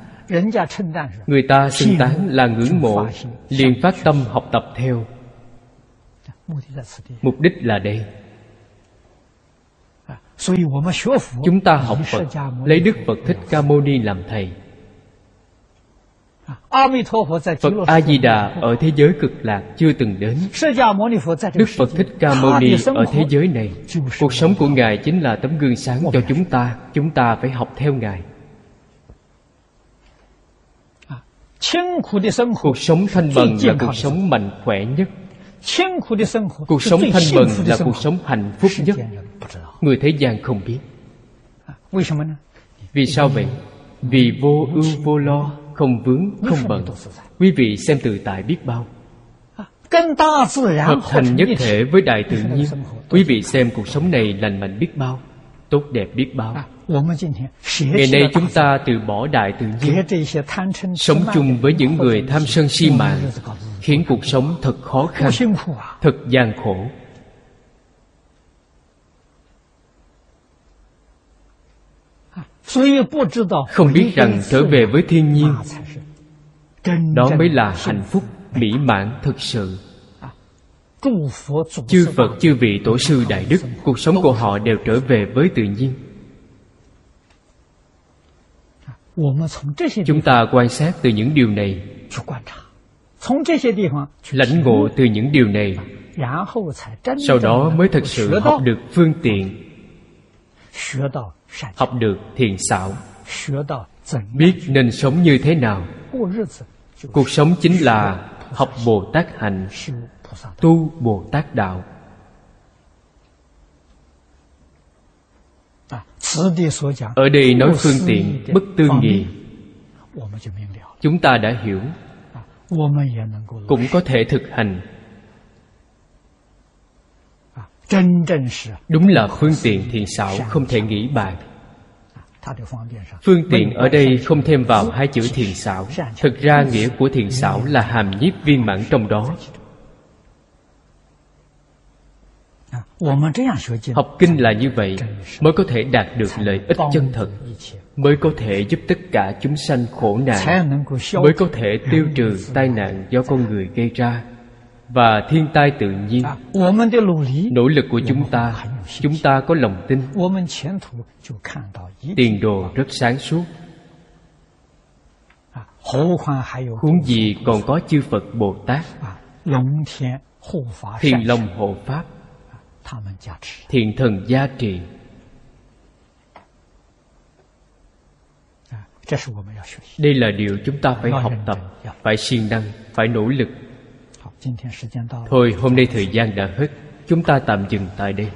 Người ta xưng tán là ngưỡng mộ liền phát tâm học tập theo Mục đích là đây。Chúng ta học Phật Lấy Đức Phật Thích Ca Mâu Ni làm thầy。Phật A-di-đà ở thế giới cực lạc chưa từng đến。Đức Phật Thích Ca Mâu Ni ở thế giới này。Cuộc sống của Ngài chính là tấm gương sáng cho chúng ta Chúng ta phải học theo Ngài。Cuộc sống thanh bần là cuộc sống mạnh khỏe nhất. Cuộc sống thanh bần là cuộc sống hạnh phúc nhất. Người thế gian không biết. Vì sao vậy? Vì vô ưu vô lo, không vướng, không bận. Quý vị xem tự tại biết bao. Hợp thành nhất thể với đại tự nhiên. Quý vị xem cuộc sống này lành mạnh biết bao Tốt đẹp biết bao. Ngày nay chúng ta từ bỏ đại tự nhiên Sống chung với những người tham sân si mạng Khiến cuộc sống thật khó khăn Thật gian khổ. Không biết rằng trở về với thiên nhiên Đó mới là hạnh phúc mỹ mãn thực sự. Chư Phật, chư vị tổ sư Đại Đức Cuộc sống của họ đều trở về với tự nhiên. Chúng ta quan sát từ những điều này. Lãnh ngộ từ những điều này. Sau đó mới thật sự học được phương tiện. Học được thiền xảo. Biết nên sống như thế nào. Cuộc sống chính là học Bồ Tát hạnh. Tu Bồ Tát Đạo. Ở đây nói phương tiện bất tương nghị Chúng ta đã hiểu。Cũng có thể thực hành。Đúng là phương tiện thiện xảo không thể nghĩ bàn Phương tiện ở đây không thêm vào hai chữ thiền xảo Thực ra nghĩa của thiền xảo là hàm nhiếp viên mãn trong đó。Học kinh là như vậy mới có thể đạt được lợi ích chân thật Mới có thể giúp tất cả chúng sanh khổ nạn Mới có thể tiêu trừ tai nạn do con người gây ra Và thiên tai tự nhiên Nỗ lực của chúng ta Chúng ta có lòng tin Tiền đồ rất sáng suốt Huống gì còn có chư Phật Bồ Tát Thiên Long Hộ Pháp thiện thần gia trì. đây là điều chúng ta phải học tập phải siêng năng phải nỗ lực. Thôi hôm nay thời gian đã hết. Chúng ta tạm dừng tại đây.